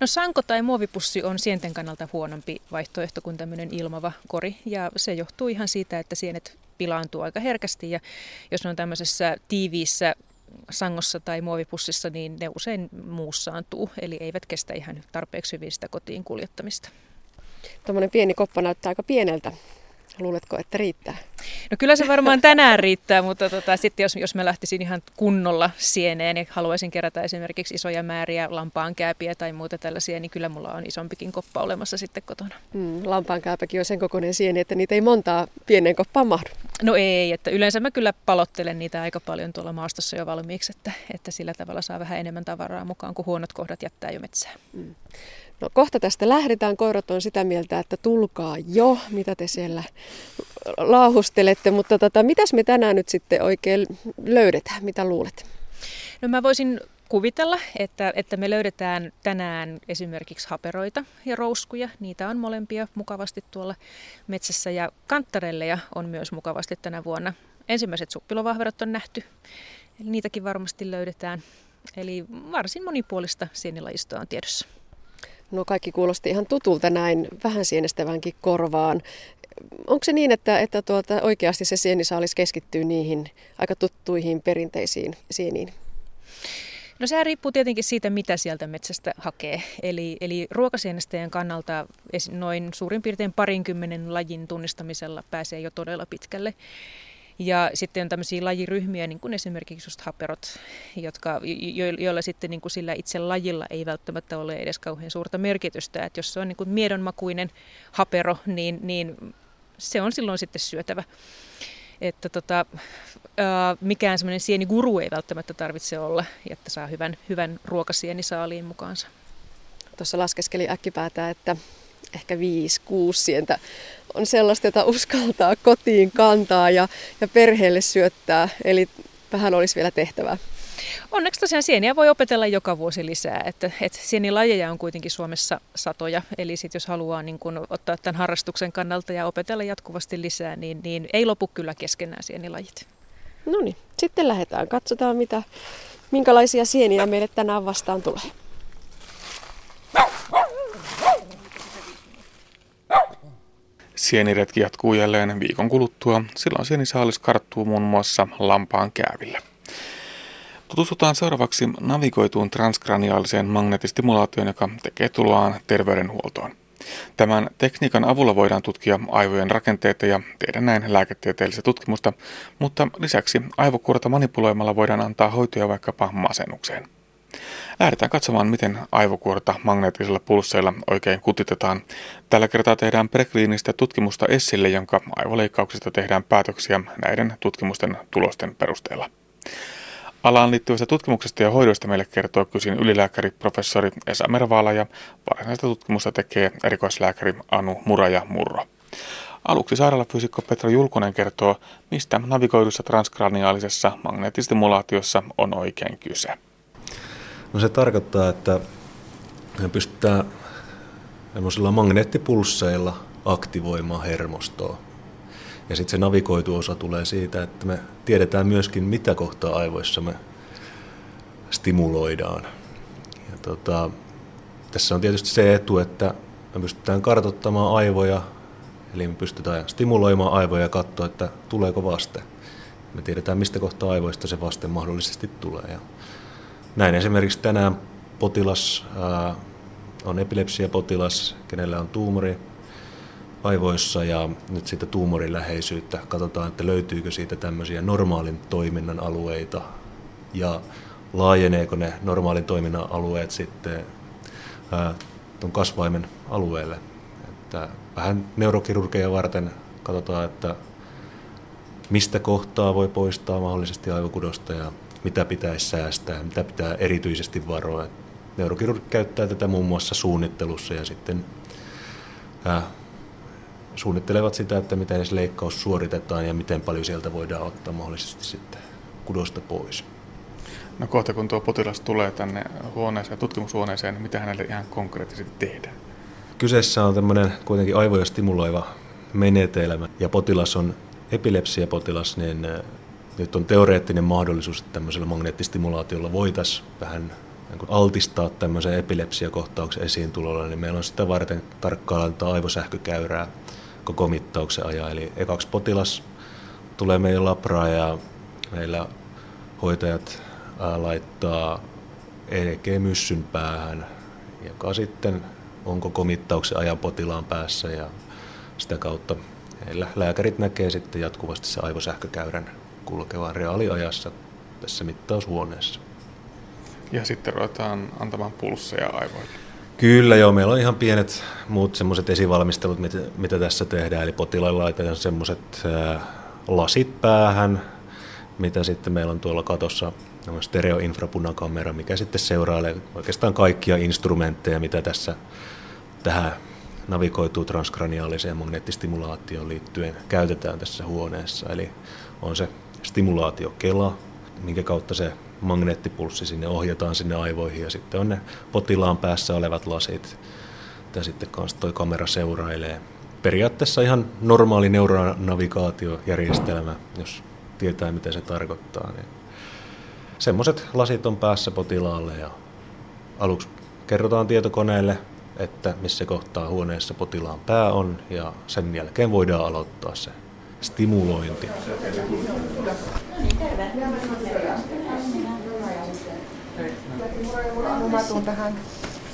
No sanko tai muovipussi on sienten kannalta huonompi vaihtoehto kuin tämmöinen ilmava kori. Ja se johtuu ihan siitä, että sienet pilaantuu aika herkästi ja jos ne on tämmöisessä tiiviissä sangossa tai muovipussissa, niin ne usein muussaantuu, eli eivät kestä ihan tarpeeksi hyvin sitä kotiin kuljettamista. Tuommoinen pieni koppa näyttää aika pieneltä. Luuletko, että riittää? No kyllä se varmaan tänään riittää, mutta tota, sitten jos, jos mä lähtisin ihan kunnolla sieneen ja haluaisin kerätä esimerkiksi isoja määriä lampaankääpiä tai muuta tällaisia, niin kyllä mulla on isompikin koppa olemassa sitten kotona. Mm, lampaankääpäkin on sen kokoinen sieni, että niitä ei montaa pienen koppaan mahdu. No ei, että yleensä mä kyllä palottelen niitä aika paljon tuolla maastossa jo valmiiksi, että, että sillä tavalla saa vähän enemmän tavaraa mukaan, kun huonot kohdat jättää jo metsään. Mm. No kohta tästä lähdetään. Koirat on sitä mieltä, että tulkaa jo, mitä te siellä laahustelette. Mutta tota, mitäs me tänään nyt sitten oikein löydetään? Mitä luulet? No mä voisin kuvitella, että, että me löydetään tänään esimerkiksi haperoita ja rouskuja. Niitä on molempia mukavasti tuolla metsässä ja kantarelleja on myös mukavasti tänä vuonna. Ensimmäiset suppilovahverot on nähty, eli niitäkin varmasti löydetään. Eli varsin monipuolista sienilajistoa on tiedossa. No kaikki kuulosti ihan tutulta näin vähän sienestävänkin korvaan. Onko se niin, että, että tuota, oikeasti se sienisaalis keskittyy niihin aika tuttuihin perinteisiin sieniin? No se riippuu tietenkin siitä, mitä sieltä metsästä hakee. Eli, eli ruokasienestäjän kannalta noin suurin piirtein parinkymmenen lajin tunnistamisella pääsee jo todella pitkälle. Ja sitten on tämmöisiä lajiryhmiä, niin kuin esimerkiksi just haperot, jotka, jo, joilla sitten niin kuin sillä itse lajilla ei välttämättä ole edes kauhean suurta merkitystä. Että jos se on niin kuin miedonmakuinen hapero, niin, niin se on silloin sitten syötävä. Että tota, ää, mikään semmoinen sieniguru ei välttämättä tarvitse olla, että saa hyvän, hyvän ruokasienisaaliin mukaansa. Tuossa laskeskeli äkkipäätä, että ehkä viisi, kuusi sientä on sellaista, jota uskaltaa kotiin kantaa ja, ja perheelle syöttää. Eli vähän olisi vielä tehtävää. Onneksi tosiaan sieniä voi opetella joka vuosi lisää, että, että sienilajeja on kuitenkin Suomessa satoja, eli sit jos haluaa niin kun ottaa tämän harrastuksen kannalta ja opetella jatkuvasti lisää, niin, niin ei lopu kyllä keskenään sienilajit. No niin, sitten lähdetään. Katsotaan, mitä, minkälaisia sieniä meille tänään vastaan tulee. Sieniretki jatkuu jälleen viikon kuluttua. Silloin sienisaalis karttuu muun muassa lampaan käävillä. Tutustutaan seuraavaksi navigoituun transkraniaaliseen magneettistimulaatioon, joka tekee tuloaan terveydenhuoltoon. Tämän tekniikan avulla voidaan tutkia aivojen rakenteita ja tehdä näin lääketieteellistä tutkimusta, mutta lisäksi aivokuorta manipuloimalla voidaan antaa hoitoja vaikkapa masennukseen. Lähdetään katsomaan, miten aivokuorta magneettisilla pulsseilla oikein kutitetaan. Tällä kertaa tehdään prekliinistä tutkimusta Essille, jonka aivoleikkauksista tehdään päätöksiä näiden tutkimusten tulosten perusteella. Alaan liittyvästä tutkimuksesta ja hoidosta meille kertoo kysin ylilääkäri professori Esa Mervaala ja varsinaista tutkimusta tekee erikoislääkäri Anu Muraja Murro. Aluksi sairaalafyysikko Petra Julkunen kertoo, mistä navigoidussa transkraniaalisessa magneettistimulaatiossa on oikein kyse. No se tarkoittaa, että me pystytään magneettipulsseilla aktivoimaan hermostoa. Ja sitten se navigoitu osa tulee siitä, että me tiedetään myöskin, mitä kohtaa aivoissa me stimuloidaan. Ja tota, tässä on tietysti se etu, että me pystytään kartoittamaan aivoja, eli me pystytään stimuloimaan aivoja ja katsoa, että tuleeko vaste. Me tiedetään, mistä kohtaa aivoista se vaste mahdollisesti tulee. Ja näin esimerkiksi tänään potilas ää, on epilepsiapotilas, kenellä on tuumori aivoissa ja nyt siitä tuumorin läheisyyttä katsotaan, että löytyykö siitä tämmöisiä normaalin toiminnan alueita ja laajeneeko ne normaalin toiminnan alueet sitten ää, tuon kasvaimen alueelle. Että vähän neurokirurgia varten katsotaan, että mistä kohtaa voi poistaa mahdollisesti aivokudosta ja mitä pitäisi säästää, mitä pitää erityisesti varoa. Neurokirurgi käyttää tätä muun muassa suunnittelussa ja sitten ää, suunnittelevat sitä, että miten edes leikkaus suoritetaan ja miten paljon sieltä voidaan ottaa mahdollisesti sitten kudosta pois. No kohta kun tuo potilas tulee tänne huoneeseen, tutkimushuoneeseen, niin mitä hänelle ihan konkreettisesti tehdään? Kyseessä on tämmöinen kuitenkin aivoja stimuloiva menetelmä ja potilas on epilepsiapotilas, niin nyt on teoreettinen mahdollisuus, että tämmöisellä magneettistimulaatiolla voitaisiin vähän niin altistaa tämmöisen epilepsiakohtauksen esiin tulolla, niin meillä on sitä varten tarkkailla aivosähkökäyrää koko mittauksen ajan. Eli ekaksi potilas tulee meidän labraan ja meillä hoitajat laittaa EEG-myssyn päähän, joka sitten on koko mittauksen ajan potilaan päässä ja sitä kautta heillä lääkärit näkee sitten jatkuvasti se aivosähkökäyrän kulkevan reaaliajassa tässä mittaushuoneessa. Ja sitten ruvetaan antamaan pulsseja aivoille. Kyllä joo, meillä on ihan pienet muut semmoiset esivalmistelut, mitä, mitä tässä tehdään. Eli potilailla laitetaan semmoiset lasit päähän, mitä sitten meillä on tuolla katossa stereoinfrapunakamera, mikä sitten seurailee oikeastaan kaikkia instrumentteja, mitä tässä tähän navigoituu transkraniaaliseen magneettistimulaatioon liittyen käytetään tässä huoneessa. Eli on se stimulaatiokela, minkä kautta se magneettipulssi sinne ohjataan sinne aivoihin ja sitten on ne potilaan päässä olevat lasit, ja sitten kanssa toi kamera seurailee. Periaatteessa ihan normaali neuronavigaatiojärjestelmä, jos tietää mitä se tarkoittaa. Niin semmoiset lasit on päässä potilaalle ja aluksi kerrotaan tietokoneelle, että missä kohtaa huoneessa potilaan pää on ja sen jälkeen voidaan aloittaa se stimulointi. Mä tuun tähän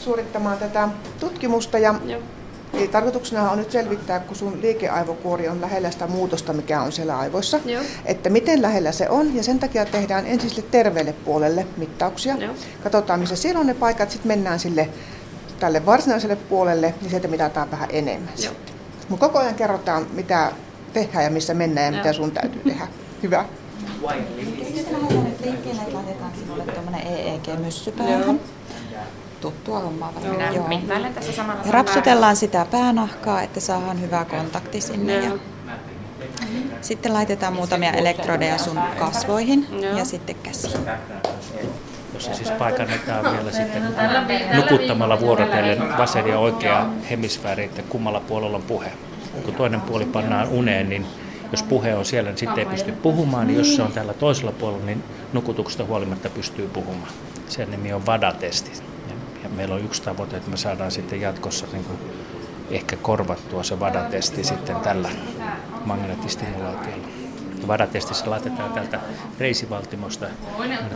suorittamaan tätä tutkimusta ja Eli tarkoituksena on nyt selvittää, kun sun liikeaivokuori on lähellä sitä muutosta, mikä on siellä aivoissa, Joo. että miten lähellä se on. Ja sen takia tehdään ensin sille terveelle puolelle mittauksia. Joo. Katsotaan, missä siellä on ne paikat, sitten mennään sille tälle varsinaiselle puolelle, niin sieltä mitataan vähän enemmän. Mutta koko ajan kerrotaan, mitä tehdään ja missä mennään ja Joo. mitä sun täytyy tehdä. Hyvä. Sitten lähdetään nyt liikkeelle, että laitetaan sinulle tuommoinen EEG-myssy päähän. Tuttua hommaa varmaan. Joo. Mittailen tässä samalla. Ja rapsutellaan sitä päänahkaa, että saadaan hyvä kontakti sinne. Ja sitten laitetaan muutamia elektrodeja sun kasvoihin Joo. ja sitten käsiin. Jossa siis paikannetaan vielä sitten nukuttamalla vuorotellen vasen ja oikea hemisfääri, että kummalla puolella on puhe. Kun toinen puoli pannaan uneen, niin jos puhe on siellä, niin sitten ei pysty puhumaan, niin jos se on täällä toisella puolella, niin nukutuksesta huolimatta pystyy puhumaan. Sen nimi on VADA-testi. Ja, meillä on yksi tavoite, että me saadaan sitten jatkossa niin kuin ehkä korvattua se VADA-testi sitten tällä magneettistimulaatiolla. VADA-testissä laitetaan täältä reisivaltimosta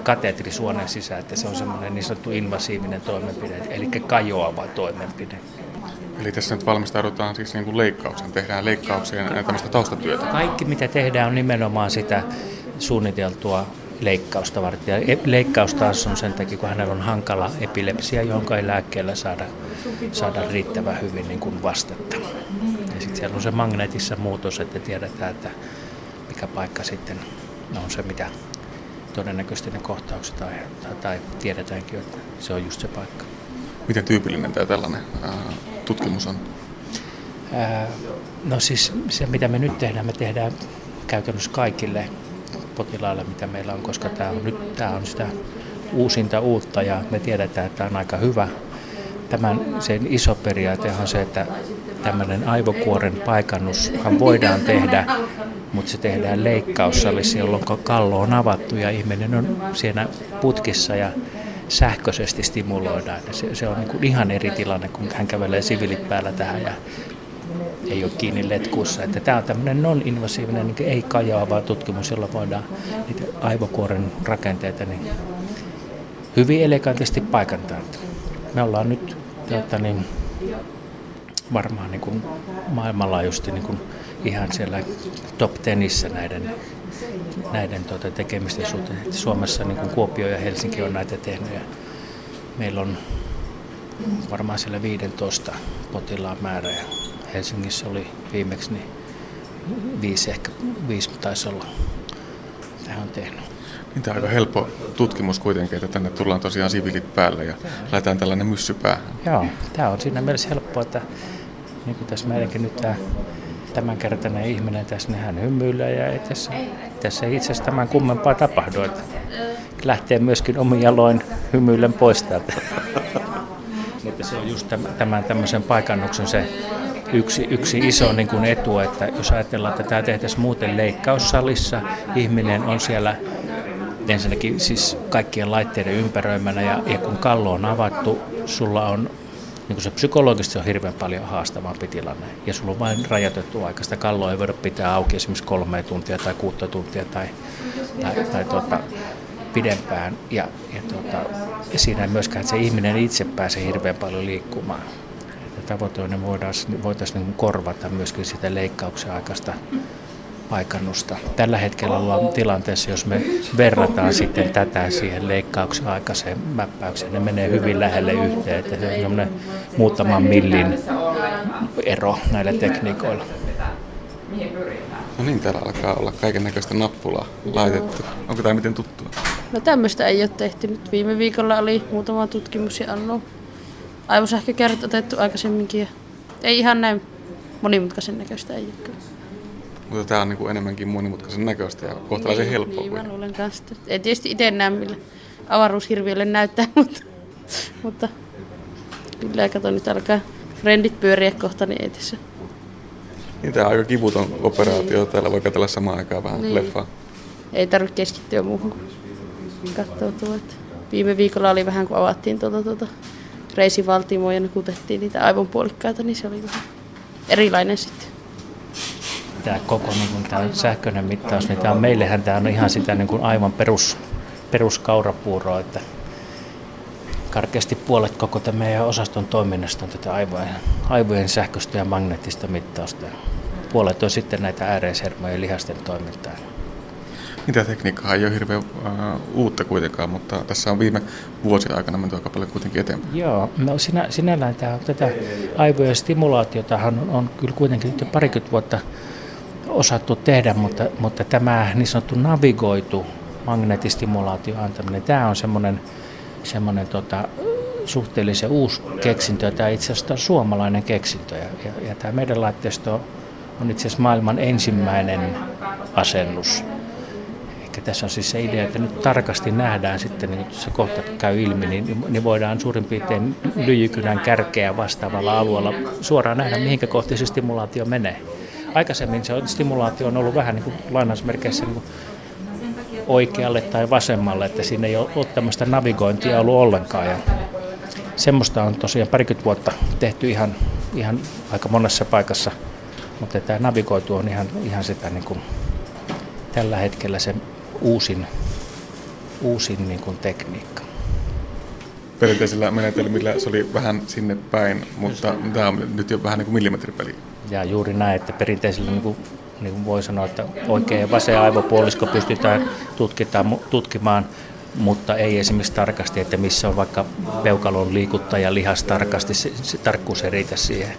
kateetri suonen sisään, että se on semmoinen niin sanottu invasiivinen toimenpide, eli kajoava toimenpide. Eli tässä nyt valmistaudutaan siis niin kuin leikkaukseen, tehdään leikkaukseen ja tämmöistä taustatyötä. Kaikki mitä tehdään on nimenomaan sitä suunniteltua leikkausta varten. Ja e- leikkaus taas on sen takia, kun hänellä on hankala epilepsia, jonka ei lääkkeellä saada, saada riittävän hyvin niin kuin vastetta. Ja sitten siellä on se magneetissa muutos, että tiedetään, että mikä paikka sitten on se, mitä todennäköisesti ne kohtaukset aiheuttaa, tai tiedetäänkin, että se on just se paikka. Miten tyypillinen tämä tällainen tutkimus on? No siis se, mitä me nyt tehdään, me tehdään käytännössä kaikille potilaille, mitä meillä on, koska tämä on, nyt tämä on sitä uusinta uutta ja me tiedetään, että tämä on aika hyvä. Tämän sen iso periaate on se, että tämmöinen aivokuoren paikannushan voidaan tehdä, mutta se tehdään leikkaussalissa, jolloin kallo on avattu ja ihminen on siinä putkissa ja sähköisesti stimuloidaan. Se, se on niin kuin ihan eri tilanne, kun hän kävelee sivilit päällä tähän ja ei ole kiinni letkuussa. Että tämä on tämmöinen non-invasiivinen, niin ei kajaava tutkimus, jolla voidaan niitä aivokuoren rakenteita niin hyvin elegantisti paikantaa. Me ollaan nyt tuota, niin, varmaan niin kuin maailmanlaajuisesti niin kuin ihan siellä top tenissä näiden näiden tuota, tekemisten suhteen. Suomessa niin kuin Kuopio ja Helsinki on näitä tehnyt ja meillä on varmaan siellä 15 potilaan määrä ja Helsingissä oli viimeksi niin viisi, ehkä viisi taisi olla. Tämä on tehnyt. Niin tämä on aika helppo tutkimus kuitenkin, että tänne tullaan tosiaan sivilit päälle ja laitetaan tällainen myssy päähän. Joo, tämä on siinä mielessä helppoa, että niin kuin tässä meidänkin nyt tämä tämänkertainen ihminen tässä, niin hän hymyilee ja ei tässä, tässä ei itse asiassa tämän kummempaa tapahdu. Että lähtee myöskin omin jaloin hymyillen pois täältä. Mutta se on just tämän tämmöisen paikannuksen se yksi, yksi iso niin kuin etu, että jos ajatellaan, että tämä tehtäisiin muuten leikkaussalissa, ihminen on siellä ensinnäkin siis kaikkien laitteiden ympäröimänä ja, ja kun kallo on avattu, sulla on niin se psykologisesti on hirveän paljon haastavampi tilanne. Ja sulla on vain rajoitettu aika. Sitä kalloa ei voida pitää auki esimerkiksi kolme tuntia tai kuutta tuntia tai, tai, tai tuota, pidempään. Ja, ja, tuota, siinä ei myöskään, että se ihminen itse pääsee hirveän paljon liikkumaan. Että voitaisiin, voitaisiin niin korvata myöskin sitä leikkauksen aikaista paikannusta. Tällä hetkellä ollaan tilanteessa, jos me verrataan sitten tätä siihen leikkauksen aikaiseen mäppäykseen, ne menee hyvin lähelle yhteen, että se on semmoinen muutaman millin ero näillä tekniikoilla. No niin, täällä alkaa olla kaiken näköistä nappulaa laitettu. Onko tämä miten tuttua? No tämmöistä ei ole tehty. Nyt viime viikolla oli muutama tutkimus ja anno aivosähkökärryt otettu aikaisemminkin. Ja ei ihan näin monimutkaisen näköistä ei ole kyllä. Mutta tämä on niin kuin enemmänkin monimutkaisen näköistä ja kohtalaisen niin, helppoa. Niin, mä luulen kanssa. Ei tietysti itse näe, millä avaruushirviölle näyttää, (laughs) mutta, mutta kyllä kato nyt alkaa frendit pyöriä kohta, niin ei tässä. Niin tämä on aika kivuton operaatio. Täällä voi katsella samaan aikaan vähän niin. leffaa. Ei tarvitse keskittyä muuhun kuin. Viime viikolla oli vähän, kun avattiin tuota, tuota reisivaltimoa ja nukutettiin niitä aivonpuolikkaita, niin se oli vähän erilainen sitten. Tämä koko niin kuin, tämä sähköinen mittaus, niin tämä on, meillehän tämä on ihan sitä niin kuin aivan perus, peruskaurapuuroa, että karkeasti puolet koko tämän meidän osaston toiminnasta on tätä aivojen, aivojen sähköistä ja magneettista mittausta. Puolet on sitten näitä ääreishermojen lihasten toimintaa. Mitä tekniikkaa ei ole hirveän uh, uutta kuitenkaan, mutta tässä on viime vuosien aikana menty aika paljon kuitenkin eteenpäin. Joo, no sinä, sinällään tämä, tätä aivojen stimulaatiotahan on, on kyllä kuitenkin parikymmentä vuotta osattu tehdä, mutta, mutta tämä niin sanottu navigoitu magneettistimulaatio antaminen, tämä on semmoinen, semmoinen tota, suhteellisen uusi keksintö, tämä itse asiassa on suomalainen keksintö ja, ja, ja tämä meidän laitteisto on itse asiassa maailman ensimmäinen asennus. Eli tässä on siis se idea, että nyt tarkasti nähdään sitten, niin se kohta käy ilmi, niin, niin voidaan suurin piirtein lyijykynän kärkeä vastaavalla alueella suoraan nähdä, mihinkä kohti se stimulaatio menee. Aikaisemmin se stimulaatio on ollut vähän niin kuin lainausmerkeissä niin kuin oikealle tai vasemmalle, että siinä ei ole tämmöistä navigointia ollut ollenkaan. Ja semmoista on tosiaan parikymmentä vuotta tehty ihan, ihan aika monessa paikassa, mutta tämä navigoitu on ihan, ihan sitä niin kuin tällä hetkellä se uusin, uusin niin kuin tekniikka. Perinteisillä menetelmillä se oli vähän sinne päin, mutta tämä on nyt jo vähän niin kuin millimetripeli. Ja juuri näin, että perinteisillä niin kuin, niin kuin voi sanoa, että oikein ja vasen aivopuolisko pystytään tutkitaan, tutkimaan, mutta ei esimerkiksi tarkasti, että missä on vaikka peukalon liikuttaja lihas tarkasti, se, se tarkkuus ei riitä siihen.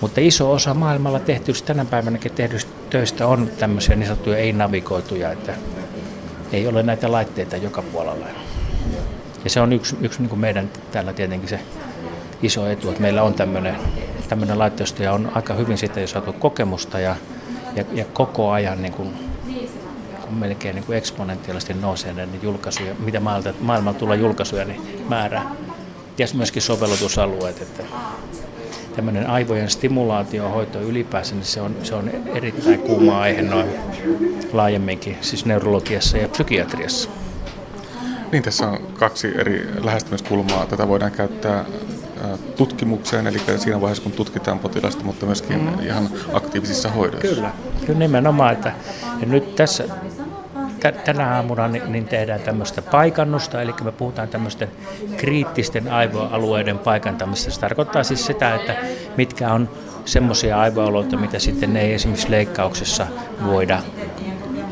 Mutta iso osa maailmalla tehtyistä tänä päivänäkin tehdyistä töistä on tämmöisiä niin sanottuja ei-navigoituja, että ei ole näitä laitteita joka puolella. Ja se on yksi, yksi niin kuin meidän täällä tietenkin se iso etu, että meillä on tämmöinen, tämmöinen laitteisto ja on aika hyvin siitä jo saatu kokemusta ja, ja, ja koko ajan niin kuin, melkein niin kuin eksponentiaalisesti nousee näiden julkaisuja, mitä maailmalta, maailmalta tulee julkaisuja, niin määrä ja myöskin sovellutusalueet, että tämmöinen aivojen stimulaatiohoito ylipäänsä, niin se on, se on erittäin kuuma aihe noin laajemminkin, siis neurologiassa ja psykiatriassa. Niin, tässä on kaksi eri lähestymiskulmaa. Tätä voidaan käyttää tutkimukseen, eli siinä vaiheessa kun tutkitaan potilasta, mutta myöskin mm. ihan aktiivisissa hoidoissa. Kyllä, kyllä nimenomaan. Että, ja nyt tässä tänä aamuna niin, tehdään tämmöistä paikannusta, eli me puhutaan tämmöisten kriittisten aivoalueiden paikantamisesta. Se tarkoittaa siis sitä, että mitkä on semmoisia aivoalueita, mitä sitten ei esimerkiksi leikkauksessa voida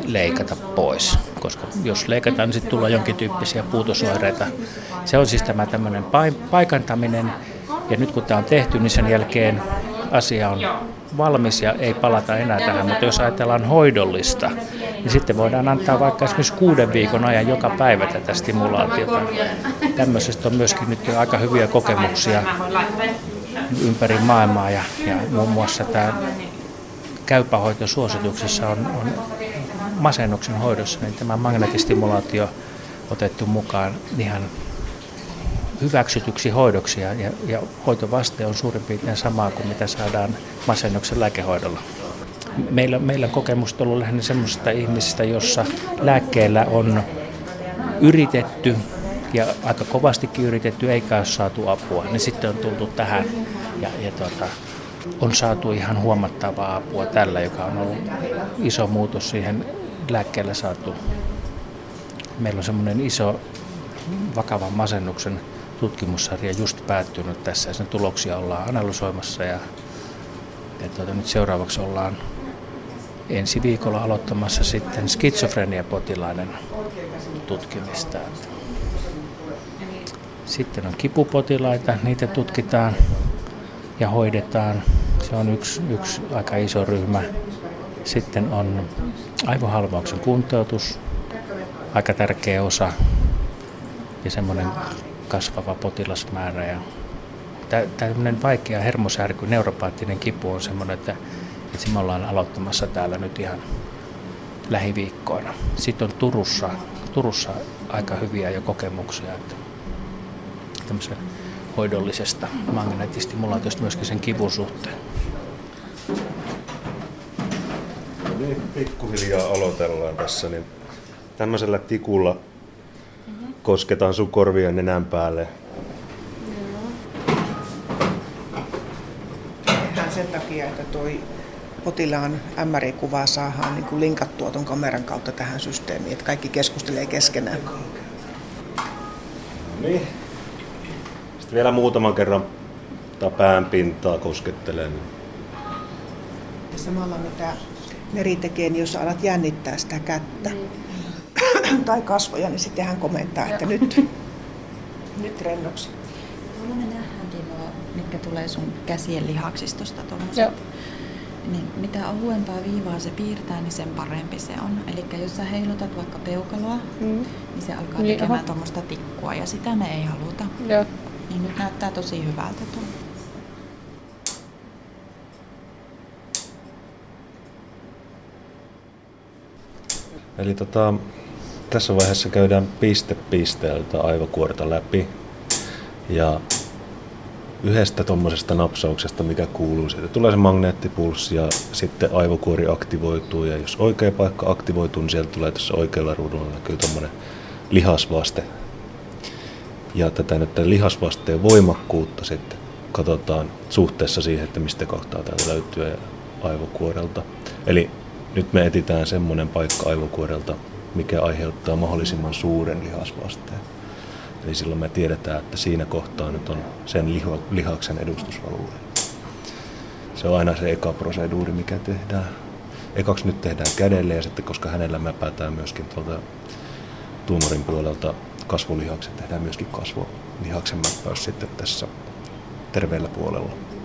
leikata pois. Koska jos leikataan, niin sitten tulee jonkin tyyppisiä puutosoireita. Se on siis tämä tämmöinen paikantaminen. Ja nyt kun tämä on tehty, niin sen jälkeen asia on valmis ja ei palata enää tähän. Mutta jos ajatellaan hoidollista, niin sitten voidaan antaa vaikka esimerkiksi kuuden viikon ajan joka päivä tätä stimulaatiota. Tämmöisestä on myöskin nyt jo aika hyviä kokemuksia ympäri maailmaa ja, ja muun muassa tämä käypähoitosuosituksissa on, on masennuksen hoidossa niin tämä magneettistimulaatio otettu mukaan ihan hyväksytyksi hoidoksi ja, ja hoitovaste on suurin piirtein samaa kuin mitä saadaan masennuksen lääkehoidolla. Meillä, meillä kokemus on ollut lähinnä sellaisista ihmisistä, jossa lääkkeellä on yritetty ja aika kovastikin yritetty eikä ole saatu apua, niin sitten on tultu tähän ja, ja tuota, on saatu ihan huomattavaa apua tällä, joka on ollut iso muutos siihen lääkkeellä saatu. Meillä on semmoinen iso vakavan masennuksen tutkimussarja just päättynyt tässä ja sen tuloksia ollaan analysoimassa ja, ja tuota, nyt seuraavaksi ollaan ensi viikolla aloittamassa sitten skitsofreniapotilaiden tutkimista. Sitten on kipupotilaita, niitä tutkitaan ja hoidetaan. Se on yksi, yksi aika iso ryhmä. Sitten on aivohalvauksen kuntoutus, aika tärkeä osa ja semmoinen kasvava potilasmäärä. Ja tämmöinen vaikea hermosärky, neuropaattinen kipu on semmoinen, että Itse me ollaan aloittamassa täällä nyt ihan lähiviikkoina. Sitten on Turussa, Turussa aika hyviä jo kokemuksia, että tämmöisen hoidollisesta magneettistimulaatiosta myöskin sen kivun suhteen. Niin, pikkuhiljaa aloitellaan tässä, niin tämmöisellä tikulla kosketaan sun korvien nenän päälle. Tehdään sen takia, että toi potilaan MRI-kuva saadaan niin kuin linkattua tuon kameran kautta tähän systeemiin, että kaikki keskustelee keskenään. No niin. Sitten vielä muutaman kerran pään pintaa koskettelen. Ja samalla mitä meri tekee, niin jos alat jännittää sitä kättä tai kasvoja, niin sitten hän komentaa, että nyt, nyt rennoksi. Tuolla me nähdäänkin nuo, mitkä tulee sun käsien lihaksistosta tuommoiset. Niin mitä ohuempaa viivaa se piirtää, niin sen parempi se on. Eli jos sä heilutat vaikka peukaloa, mm. niin se alkaa Niin, tekemään tuommoista tikkua ja sitä me ei haluta. Joo. Niin nyt näyttää tosi hyvältä tuo. Eli tota, tässä vaiheessa käydään piste pisteeltä aivokuorta läpi. Ja yhdestä tuommoisesta napsauksesta, mikä kuuluu, siitä tulee se magneettipulssi ja sitten aivokuori aktivoituu. Ja jos oikea paikka aktivoituu, niin sieltä tulee tässä oikealla ruudulla näkyy tuommoinen lihasvaste. Ja tätä nyt tämän lihasvasteen voimakkuutta sitten katsotaan suhteessa siihen, että mistä kohtaa täältä löytyy aivokuorelta. Eli nyt me etitään semmoinen paikka aivokuorelta, mikä aiheuttaa mahdollisimman suuren lihasvasteen. Eli silloin me tiedetään, että siinä kohtaa nyt on sen liho, lihaksen edustusalue. Se on aina se eka proseduuri, mikä tehdään. Ekaksi nyt tehdään kädelle ja sitten, koska hänellä mäpätään myöskin tuolta tuumorin puolelta kasvolihakset, tehdään myöskin kasvolihaksen mäppäys sitten tässä terveellä puolella.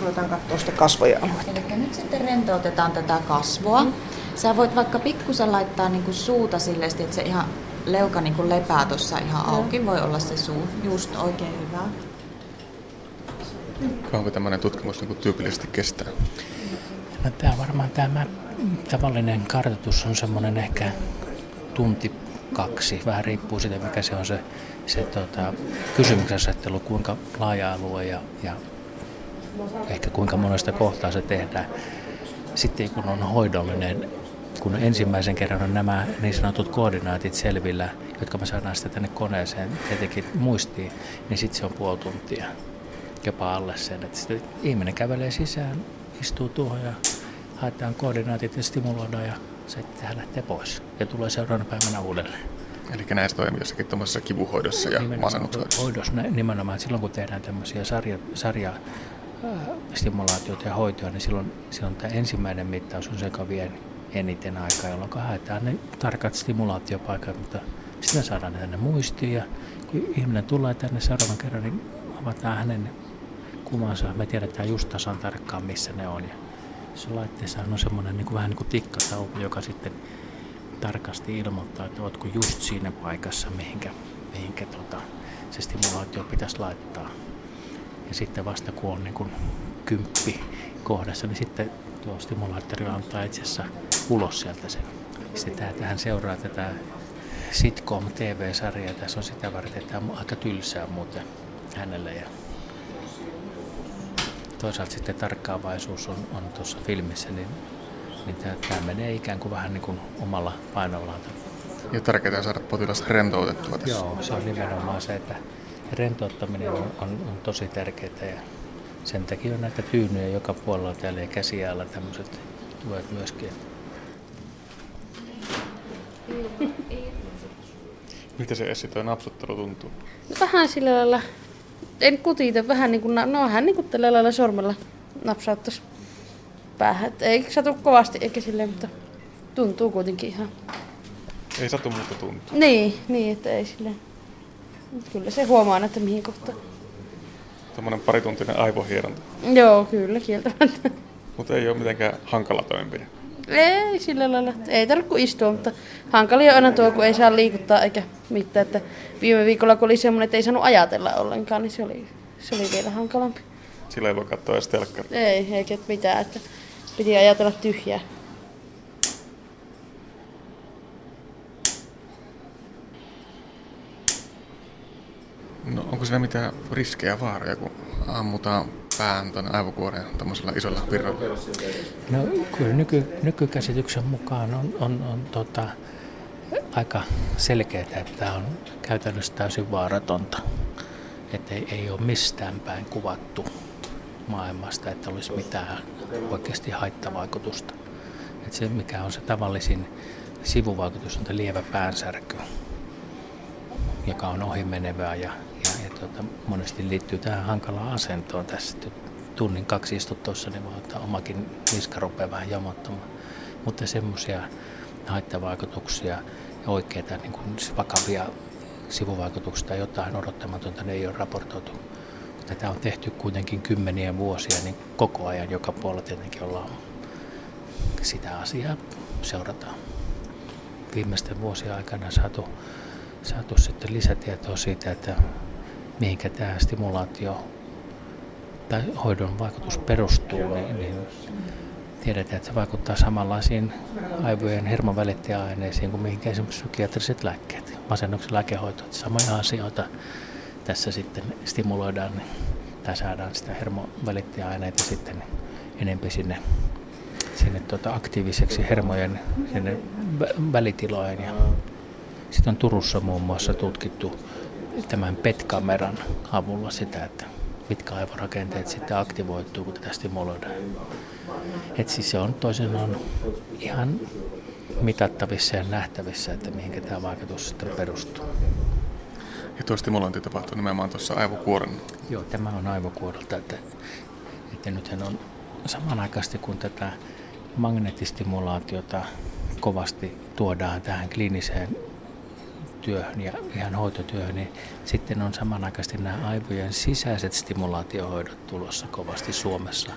Ruvetaan katsoa sitä kasvoja Eli nyt sitten rentoutetaan tätä kasvoa. Sä voit vaikka pikkusen laittaa niinku suuta silleen, että se ihan leuka niinku lepää tuossa ihan auki. Voi olla se suu. Just oikein hyvä. Kauanko tämmöinen tutkimus niin tyypillisesti kestää? No, tämä varmaan tämä tavallinen kartoitus on semmoinen ehkä tunti kaksi. Vähän riippuu siitä, mikä se on se, se tota, kysymyksen asettelu, kuinka laaja alue ja, ja ehkä kuinka monesta kohtaa se tehdään. Sitten kun on hoidollinen, kun ensimmäisen kerran on nämä niin sanotut koordinaatit selvillä, jotka me saadaan sitten tänne koneeseen tietenkin muistiin, niin sitten se on puoli tuntia jopa alle sen. Että sitten ihminen kävelee sisään, istuu tuohon ja haetaan koordinaatit ja stimuloidaan ja sitten hän lähtee pois ja tulee seuraavana päivänä uudelleen. Eli näistä toimii jossakin tuommoisessa kivuhoidossa ja masennushoidossa. Hoidossa nimenomaan, silloin kun tehdään tämmöisiä sarja, sarja ää, stimulaatioita ja hoitoja, niin silloin, silloin tämä ensimmäinen mittaus on se, joka vie eniten aikaa, jolloin haetaan ne tarkat stimulaatiopaikat, mutta me saadaan ne tänne muistiin ja kun ihminen tulee tänne seuraavan kerran, niin avataan hänen kuvansa. Me tiedetään just tasan tarkkaan, missä ne on. Ja se laitteessa on semmoinen niin kuin, vähän niin kuin tikkatauko, joka sitten tarkasti ilmoittaa, että oletko just siinä paikassa, mihinkä, mihinkä tota, se stimulaatio pitäisi laittaa. Ja sitten vasta kun on niin kuin kymppi kohdassa, niin sitten tuo stimulaattori antaa itse asiassa ulos sieltä sen. Sitten tämä, tähän seuraa tätä sitcom TV-sarjaa. Tässä on sitä varten, että tämä on aika tylsää muuten hänelle. Ja toisaalta sitten tarkkaavaisuus on, on tuossa filmissä, niin, niin tämä, tämä menee ikään kuin vähän niin kuin omalla painollaan. Ja tärkeää saada potilas rentoutettua tässä. Joo, se on nimenomaan se, että rentouttaminen on, on, on tosi tärkeää ja sen takia on näitä tyynyjä joka puolella täällä ja käsiäällä tämmöiset tuet myöskin. Miltä se Essi toi napsuttelu tuntuu? Vähän sillä lailla, en kutita, vähän niin kuin, no vähän niin kuin tällä lailla sormella napsauttaisi päähän. Et ei satu kovasti eikä silleen, mutta tuntuu kuitenkin ihan. Ei satu muuta tuntua. Niin, niin että ei silleen. Kyllä se huomaa, että mihin kohtaan. Tämmöinen parituntinen aivohieronta. Joo, kyllä kieltämättä. Mutta ei ole mitenkään hankala toimenpide. Ei sillä lailla. Ei tarvitse kuin istua, mutta hankali on aina tuo, kun ei saa liikuttaa eikä mitään. Että viime viikolla, kun oli semmoinen, että ei saanut ajatella ollenkaan, niin se oli, se oli vielä hankalampi. Sillä ei voi katsoa edes telkkaria. Ei, eikä mitään, että piti ajatella tyhjää. No onko siellä mitään riskejä vaaroja, kun ammutaan pään tuonne aivokuoreen tämmöisellä isolla virralla? No kyllä nyky, nykykäsityksen mukaan on, on, on tota, aika selkeää, että tämä on käytännössä täysin vaaratonta. Että ei, ei ole mistään päin kuvattu maailmasta, että olisi mitään oikeasti haittavaikutusta. Että se, mikä on se tavallisin sivuvaikutus, on lievä päänsärky, joka on ohimenevää ja, ja, ja tuota, monesti liittyy tähän hankalaan asentoon tässä. Tunnin kaksi istut tuossa, niin voi ottaa omakin niska rupeaa vähän jamottamaan. Mutta semmoisia haittavaikutuksia ja oikeita niin kuin vakavia sivuvaikutuksia tai jotain odottamatonta ne ei ole raportoitu. Tätä on tehty kuitenkin kymmeniä vuosia, niin koko ajan joka puolella tietenkin ollaan sitä asiaa seurataan. Viimeisten vuosien aikana saatu, saatu sitten lisätietoa siitä, että mihinkä tämä stimulaatio tai hoidon vaikutus perustuu, niin, niin tiedetään, että se vaikuttaa samanlaisiin aivojen hermovälittäjäaineisiin kuin mihinkä esimerkiksi psykiatriset lääkkeet, masennuksen lääkehoito. Samoja asioita tässä sitten stimuloidaan tai saadaan sitä hermovälittäjäaineita sitten enempi sinne, sinne tuota aktiiviseksi hermojen sinne välitilojen. Ja sitten on Turussa muun muassa tutkittu tämän PET-kameran avulla sitä, että mitkä aivorakenteet sitten aktivoituu, kun tätä stimuloidaan. Et siis se on toisin on ihan mitattavissa ja nähtävissä, että mihin tämä vaikutus sitten perustuu. Ja tuo stimulointi tapahtuu nimenomaan tuossa aivokuoren. Joo, tämä on aivokuorelta, että, että nythän on samanaikaisesti kun tätä magneettistimulaatiota kovasti tuodaan tähän kliiniseen työhön ja ihan hoitotyöhön, niin sitten on samanaikaisesti nämä aivojen sisäiset stimulaatiohoidot tulossa kovasti Suomessa,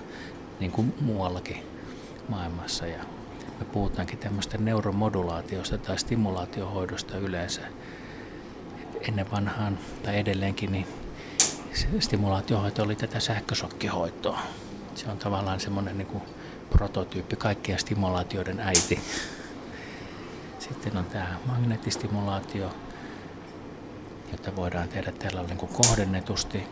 niin kuin muuallakin maailmassa. Ja me puhutaankin tämmöistä neuromodulaatiosta tai stimulaatiohoidosta yleensä. Ennen vanhaan tai edelleenkin niin stimulaatiohoito oli tätä sähkösokkihoitoa. Se on tavallaan semmoinen niin prototyyppi kaikkien stimulaatioiden äiti. Sitten on tämä magneettistimulaatio, jota voidaan tehdä tällä niin kuin kohdennetusti.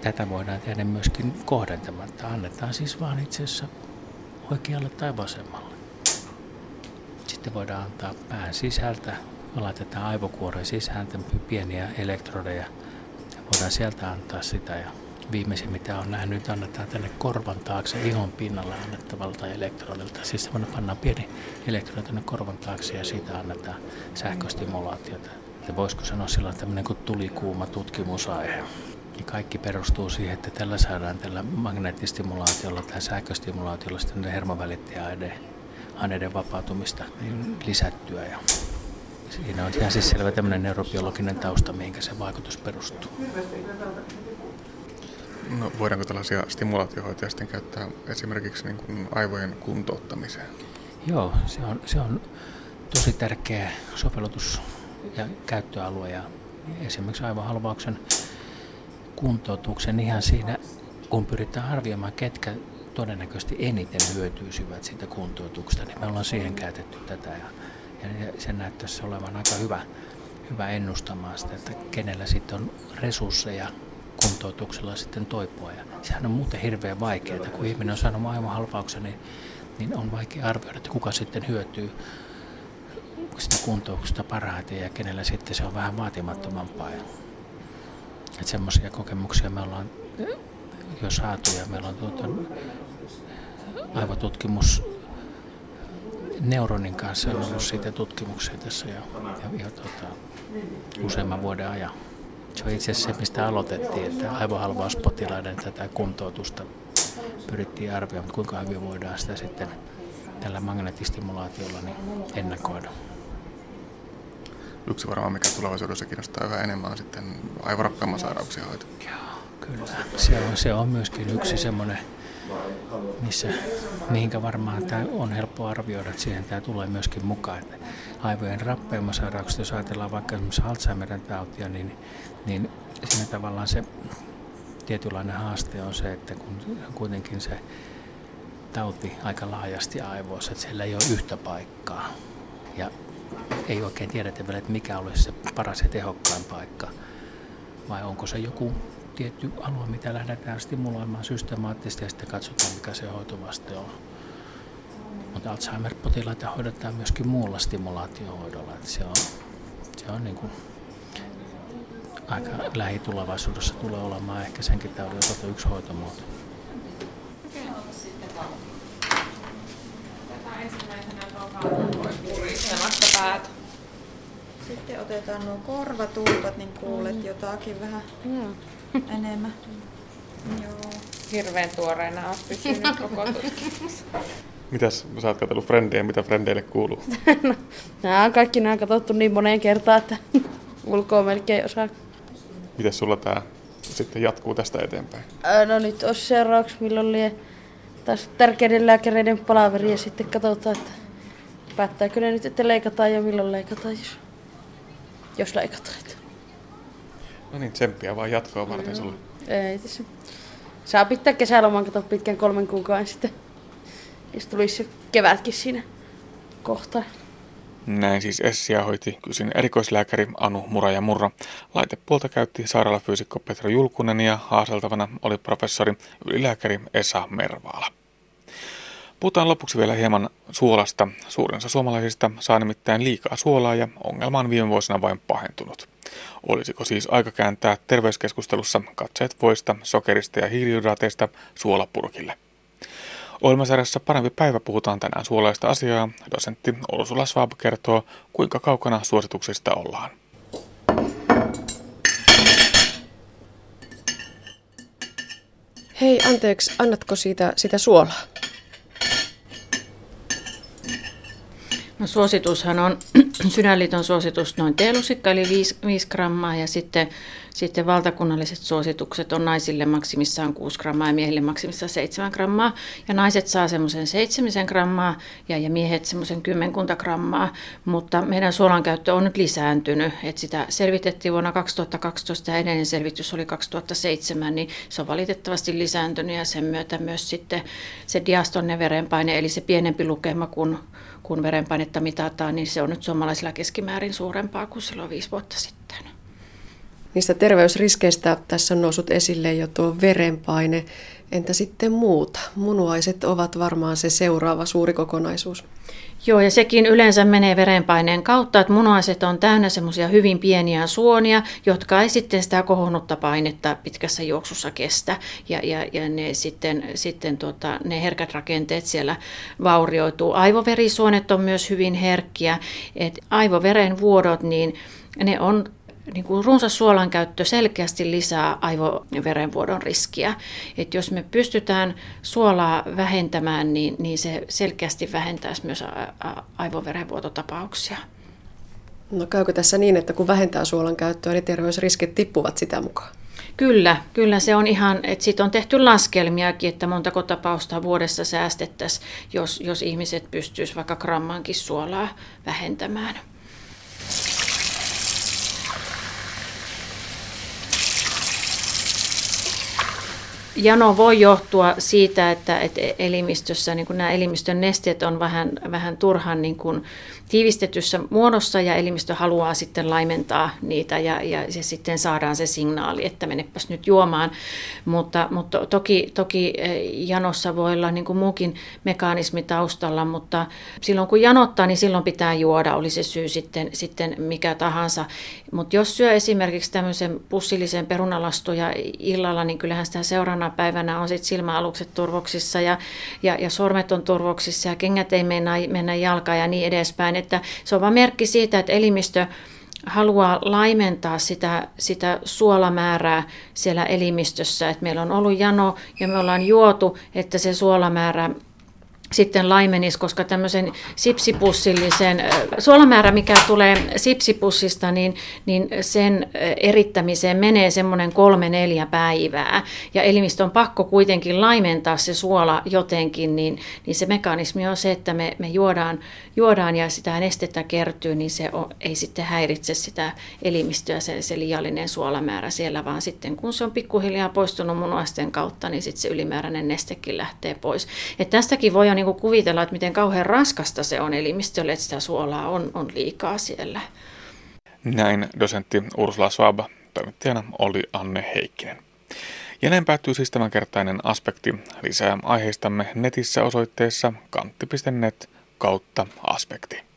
Tätä voidaan tehdä myöskin kohdentamatta. Annetaan siis vaan itse asiassa oikealle tai vasemmalle. Sitten voidaan antaa pään sisältä. Laitetaan aivokuoren sisään pieniä elektrodeja. Voidaan sieltä antaa sitä ja viimeisin mitä on nähnyt, annetaan tänne korvan taakse ihon pinnalle annettavalta elektrodilta. Siis semmoinen pannaan pieni elektrodi tänne korvan taakse ja siitä annetaan sähköstimulaatiota. Ja voisiko sanoa sillä tämmöinen kuin tulikuuma tutkimusaihe. Ja kaikki perustuu siihen, että tällä saadaan tällä magneettistimulaatiolla tai sähköstimulaatiolla sitten hermovälittäjäaineiden vapautumista niin lisättyä. Ja siinä on ihan siis selvä tämmöinen neurobiologinen tausta, mihinkä se vaikutus perustuu. No, voidaanko tällaisia stimulaatiohoitoja sitten käyttää esimerkiksi niin kuin aivojen kuntouttamiseen? Joo, se on, se on tosi tärkeä sovellutus ja käyttöalue ja esimerkiksi aivohalvauksen kuntoutuksen ihan siinä, kun pyritään arvioimaan, ketkä todennäköisesti eniten hyötyisivät siitä kuntoutuksesta, niin me ollaan siihen käytetty tätä ja, ja se näyttäisi olevan aika hyvä, hyvä ennustamaan sitä, että kenellä sitten on resursseja kuntoutuksella sitten toipua. Ja sehän on muuten hirveän vaikeaa, kun ihminen on saanut aivohalvauksen, niin, niin on vaikea arvioida, että kuka sitten hyötyy sitä kuntoutuksesta parhaiten ja kenellä sitten se on vähän vaatimattomampaa. Ja, että semmoisia kokemuksia me ollaan jo saatu ja meillä on tuota, aivotutkimus Neuronin kanssa on ollut siitä tutkimuksia tässä jo, ja, ja tuota, useamman vuoden ajan. Se on itse asiassa se, mistä aloitettiin, että aivohalvauspotilaiden tätä kuntoutusta pyrittiin arvioimaan, kuinka hyvin voidaan sitä sitten tällä magneettistimulaatiolla niin ennakoida. Yksi varmaan, mikä tulevaisuudessa kiinnostaa yhä enemmän, on sitten aivorappeumasairauksien hoito. Joo, kyllä. Se on, se on myöskin yksi semmoinen, missä, mihinkä varmaan tämä on helppo arvioida, että siihen tämä tulee myöskin mukaan. Että aivojen rappeumasairaukset, jos ajatellaan vaikka esimerkiksi Alzheimerin tautia, niin, niin siinä tavallaan se tietynlainen haaste on se, että kun kuitenkin se tauti aika laajasti aivoissa, että siellä ei ole yhtä paikkaa. Ja ei oikein tiedetä vielä, että mikä olisi se paras ja tehokkain paikka. Vai onko se joku tietty alue, mitä lähdetään stimuloimaan systemaattisesti ja sitten katsotaan, mikä se hoitovaste on. Mutta Alzheimer-potilaita hoidetaan myöskin muulla stimulaatiohoidolla. Että se on, se on niin kuin aika lähitulevaisuudessa tulee olemaan ehkä senkin taudin osalta yksi hoitomuoto. Sitten otetaan nuo korvatulpat, niin kuulet jotakin vähän enemmän. Joo. Hirveän tuoreena on pysynyt (laughs) koko tutkimus. Mitäs sä oot katsellut frendejä, mitä frendeille kuuluu? (laughs) no, nämä on kaikki nämä katsottu niin moneen kertaan, että (laughs) ulkoa melkein osaa. Mitäs sulla tää sitten jatkuu tästä eteenpäin? Ää, no nyt olisi seuraavaksi, milloin lie taas tärkeiden lääkäreiden palaveri ja sitten katsotaan, että päättääkö ne nyt, että leikataan ja milloin leikataan, jos, jos leikataan. No niin, tsemppiä vaan jatkoa varten Joo. sulle. Ei tässä. Saa pitää kesäloman, kato pitkän kolmen kuukauden sitten. Jos tulisi se kevätkin siinä kohtaa. Näin siis Essia hoiti kysin erikoislääkäri Anu Muraja Murra. Laitepuolta käytti sairaalafyysikko Petra Julkunen ja haaseltavana oli professori ylilääkäri Esa Mervaala. Puhutaan lopuksi vielä hieman suolasta. Suurin osa suomalaisista saa nimittäin liikaa suolaa ja ongelma on viime vuosina vain pahentunut. Olisiko siis aika kääntää terveyskeskustelussa katseet voista, sokerista ja hiilihydraateista suolapurkille? Ohjelmasarjassa Parempi päivä puhutaan tänään suolaista asiaa. Dosentti Ursula Schwab kertoo, kuinka kaukana suosituksista ollaan. Hei, anteeksi, annatko siitä, sitä suolaa? No suositushan on, (clears throat) Sydänliiton suositus noin teelusikka eli 5, 5 grammaa ja sitten, sitten valtakunnalliset suositukset on naisille maksimissaan 6 grammaa ja miehille maksimissaan 7 grammaa. Ja naiset saa semmoisen 7 grammaa ja, ja miehet semmoisen 10 grammaa, mutta meidän suolan käyttö on nyt lisääntynyt. Et sitä selvitettiin vuonna 2012 ja edellinen selvitys oli 2007, niin se on valitettavasti lisääntynyt ja sen myötä myös sitten se diastonne verenpaine eli se pienempi lukema kuin kun verenpainetta mitataan, niin se on nyt suomalaisilla keskimäärin suurempaa kuin silloin viisi vuotta sitten. Niistä terveysriskeistä tässä on noussut esille jo tuo verenpaine. Entä sitten muuta? Munuaiset ovat varmaan se seuraava suuri kokonaisuus. Joo, ja sekin yleensä menee verenpaineen kautta, että munuaiset on täynnä semmoisia hyvin pieniä suonia, jotka ei sitten sitä kohonnutta painetta pitkässä juoksussa kestä. Ja, ja, ja ne sitten, sitten tota, ne herkät rakenteet siellä vaurioituu. Aivoverisuonet on myös hyvin herkkiä. Et aivoverenvuodot, niin ne on niin kuin runsas suolan käyttö selkeästi lisää aivoverenvuodon riskiä. Et jos me pystytään suolaa vähentämään, niin, niin se selkeästi vähentäisi myös aivoverenvuototapauksia. No käykö tässä niin, että kun vähentää suolan käyttöä, niin terveysriskit tippuvat sitä mukaan? Kyllä, kyllä se on ihan, että siitä on tehty laskelmiakin, että montako tapausta vuodessa säästettäisiin, jos, jos ihmiset pystyisivät vaikka grammankin suolaa vähentämään. Jano voi johtua siitä, että, että elimistössä niin kuin nämä elimistön nesteet on vähän, vähän turhan niin kuin tiivistetyssä muodossa ja elimistö haluaa sitten laimentaa niitä ja, ja se sitten saadaan se signaali, että menepäs nyt juomaan. Mutta, mutta toki, toki janossa voi olla niin kuin muukin mekanismi taustalla, mutta silloin kun janottaa, niin silloin pitää juoda, oli se syy sitten, sitten mikä tahansa. Mutta jos syö esimerkiksi tämmöisen pussillisen perunalastuja illalla, niin kyllähän sitä seuraavana päivänä on sitten silmäalukset turvoksissa ja, ja, ja sormet on turvoksissa ja kengät ei mennä, mennä jalkaan ja niin edespäin. Että se on vain merkki siitä, että elimistö haluaa laimentaa sitä, sitä suolamäärää siellä elimistössä. Että meillä on ollut jano ja me ollaan juotu, että se suolamäärä sitten laimenisi, koska tämmöisen sipsipussillisen suolamäärä, mikä tulee sipsipussista, niin, niin sen erittämiseen menee semmoinen kolme neljä päivää. Ja elimistö on pakko kuitenkin laimentaa se suola jotenkin, niin, niin se mekanismi on se, että me, me juodaan, juodaan ja sitä nestettä kertyy, niin se on, ei sitten häiritse sitä elimistöä se, se liiallinen suolamäärä siellä, vaan sitten kun se on pikkuhiljaa poistunut munuaisten kautta, niin sitten se ylimääräinen nestekin lähtee pois. Et tästäkin voi niin kuin kuvitella, että miten kauhean raskasta se on elimistölle, että sitä suolaa on, on liikaa siellä. Näin dosentti Ursula Schwab, toimittajana oli Anne Heikkinen. Ja näin päättyy siis tämänkertainen aspekti. Lisää aiheistamme netissä osoitteessa kantti.net kautta aspekti.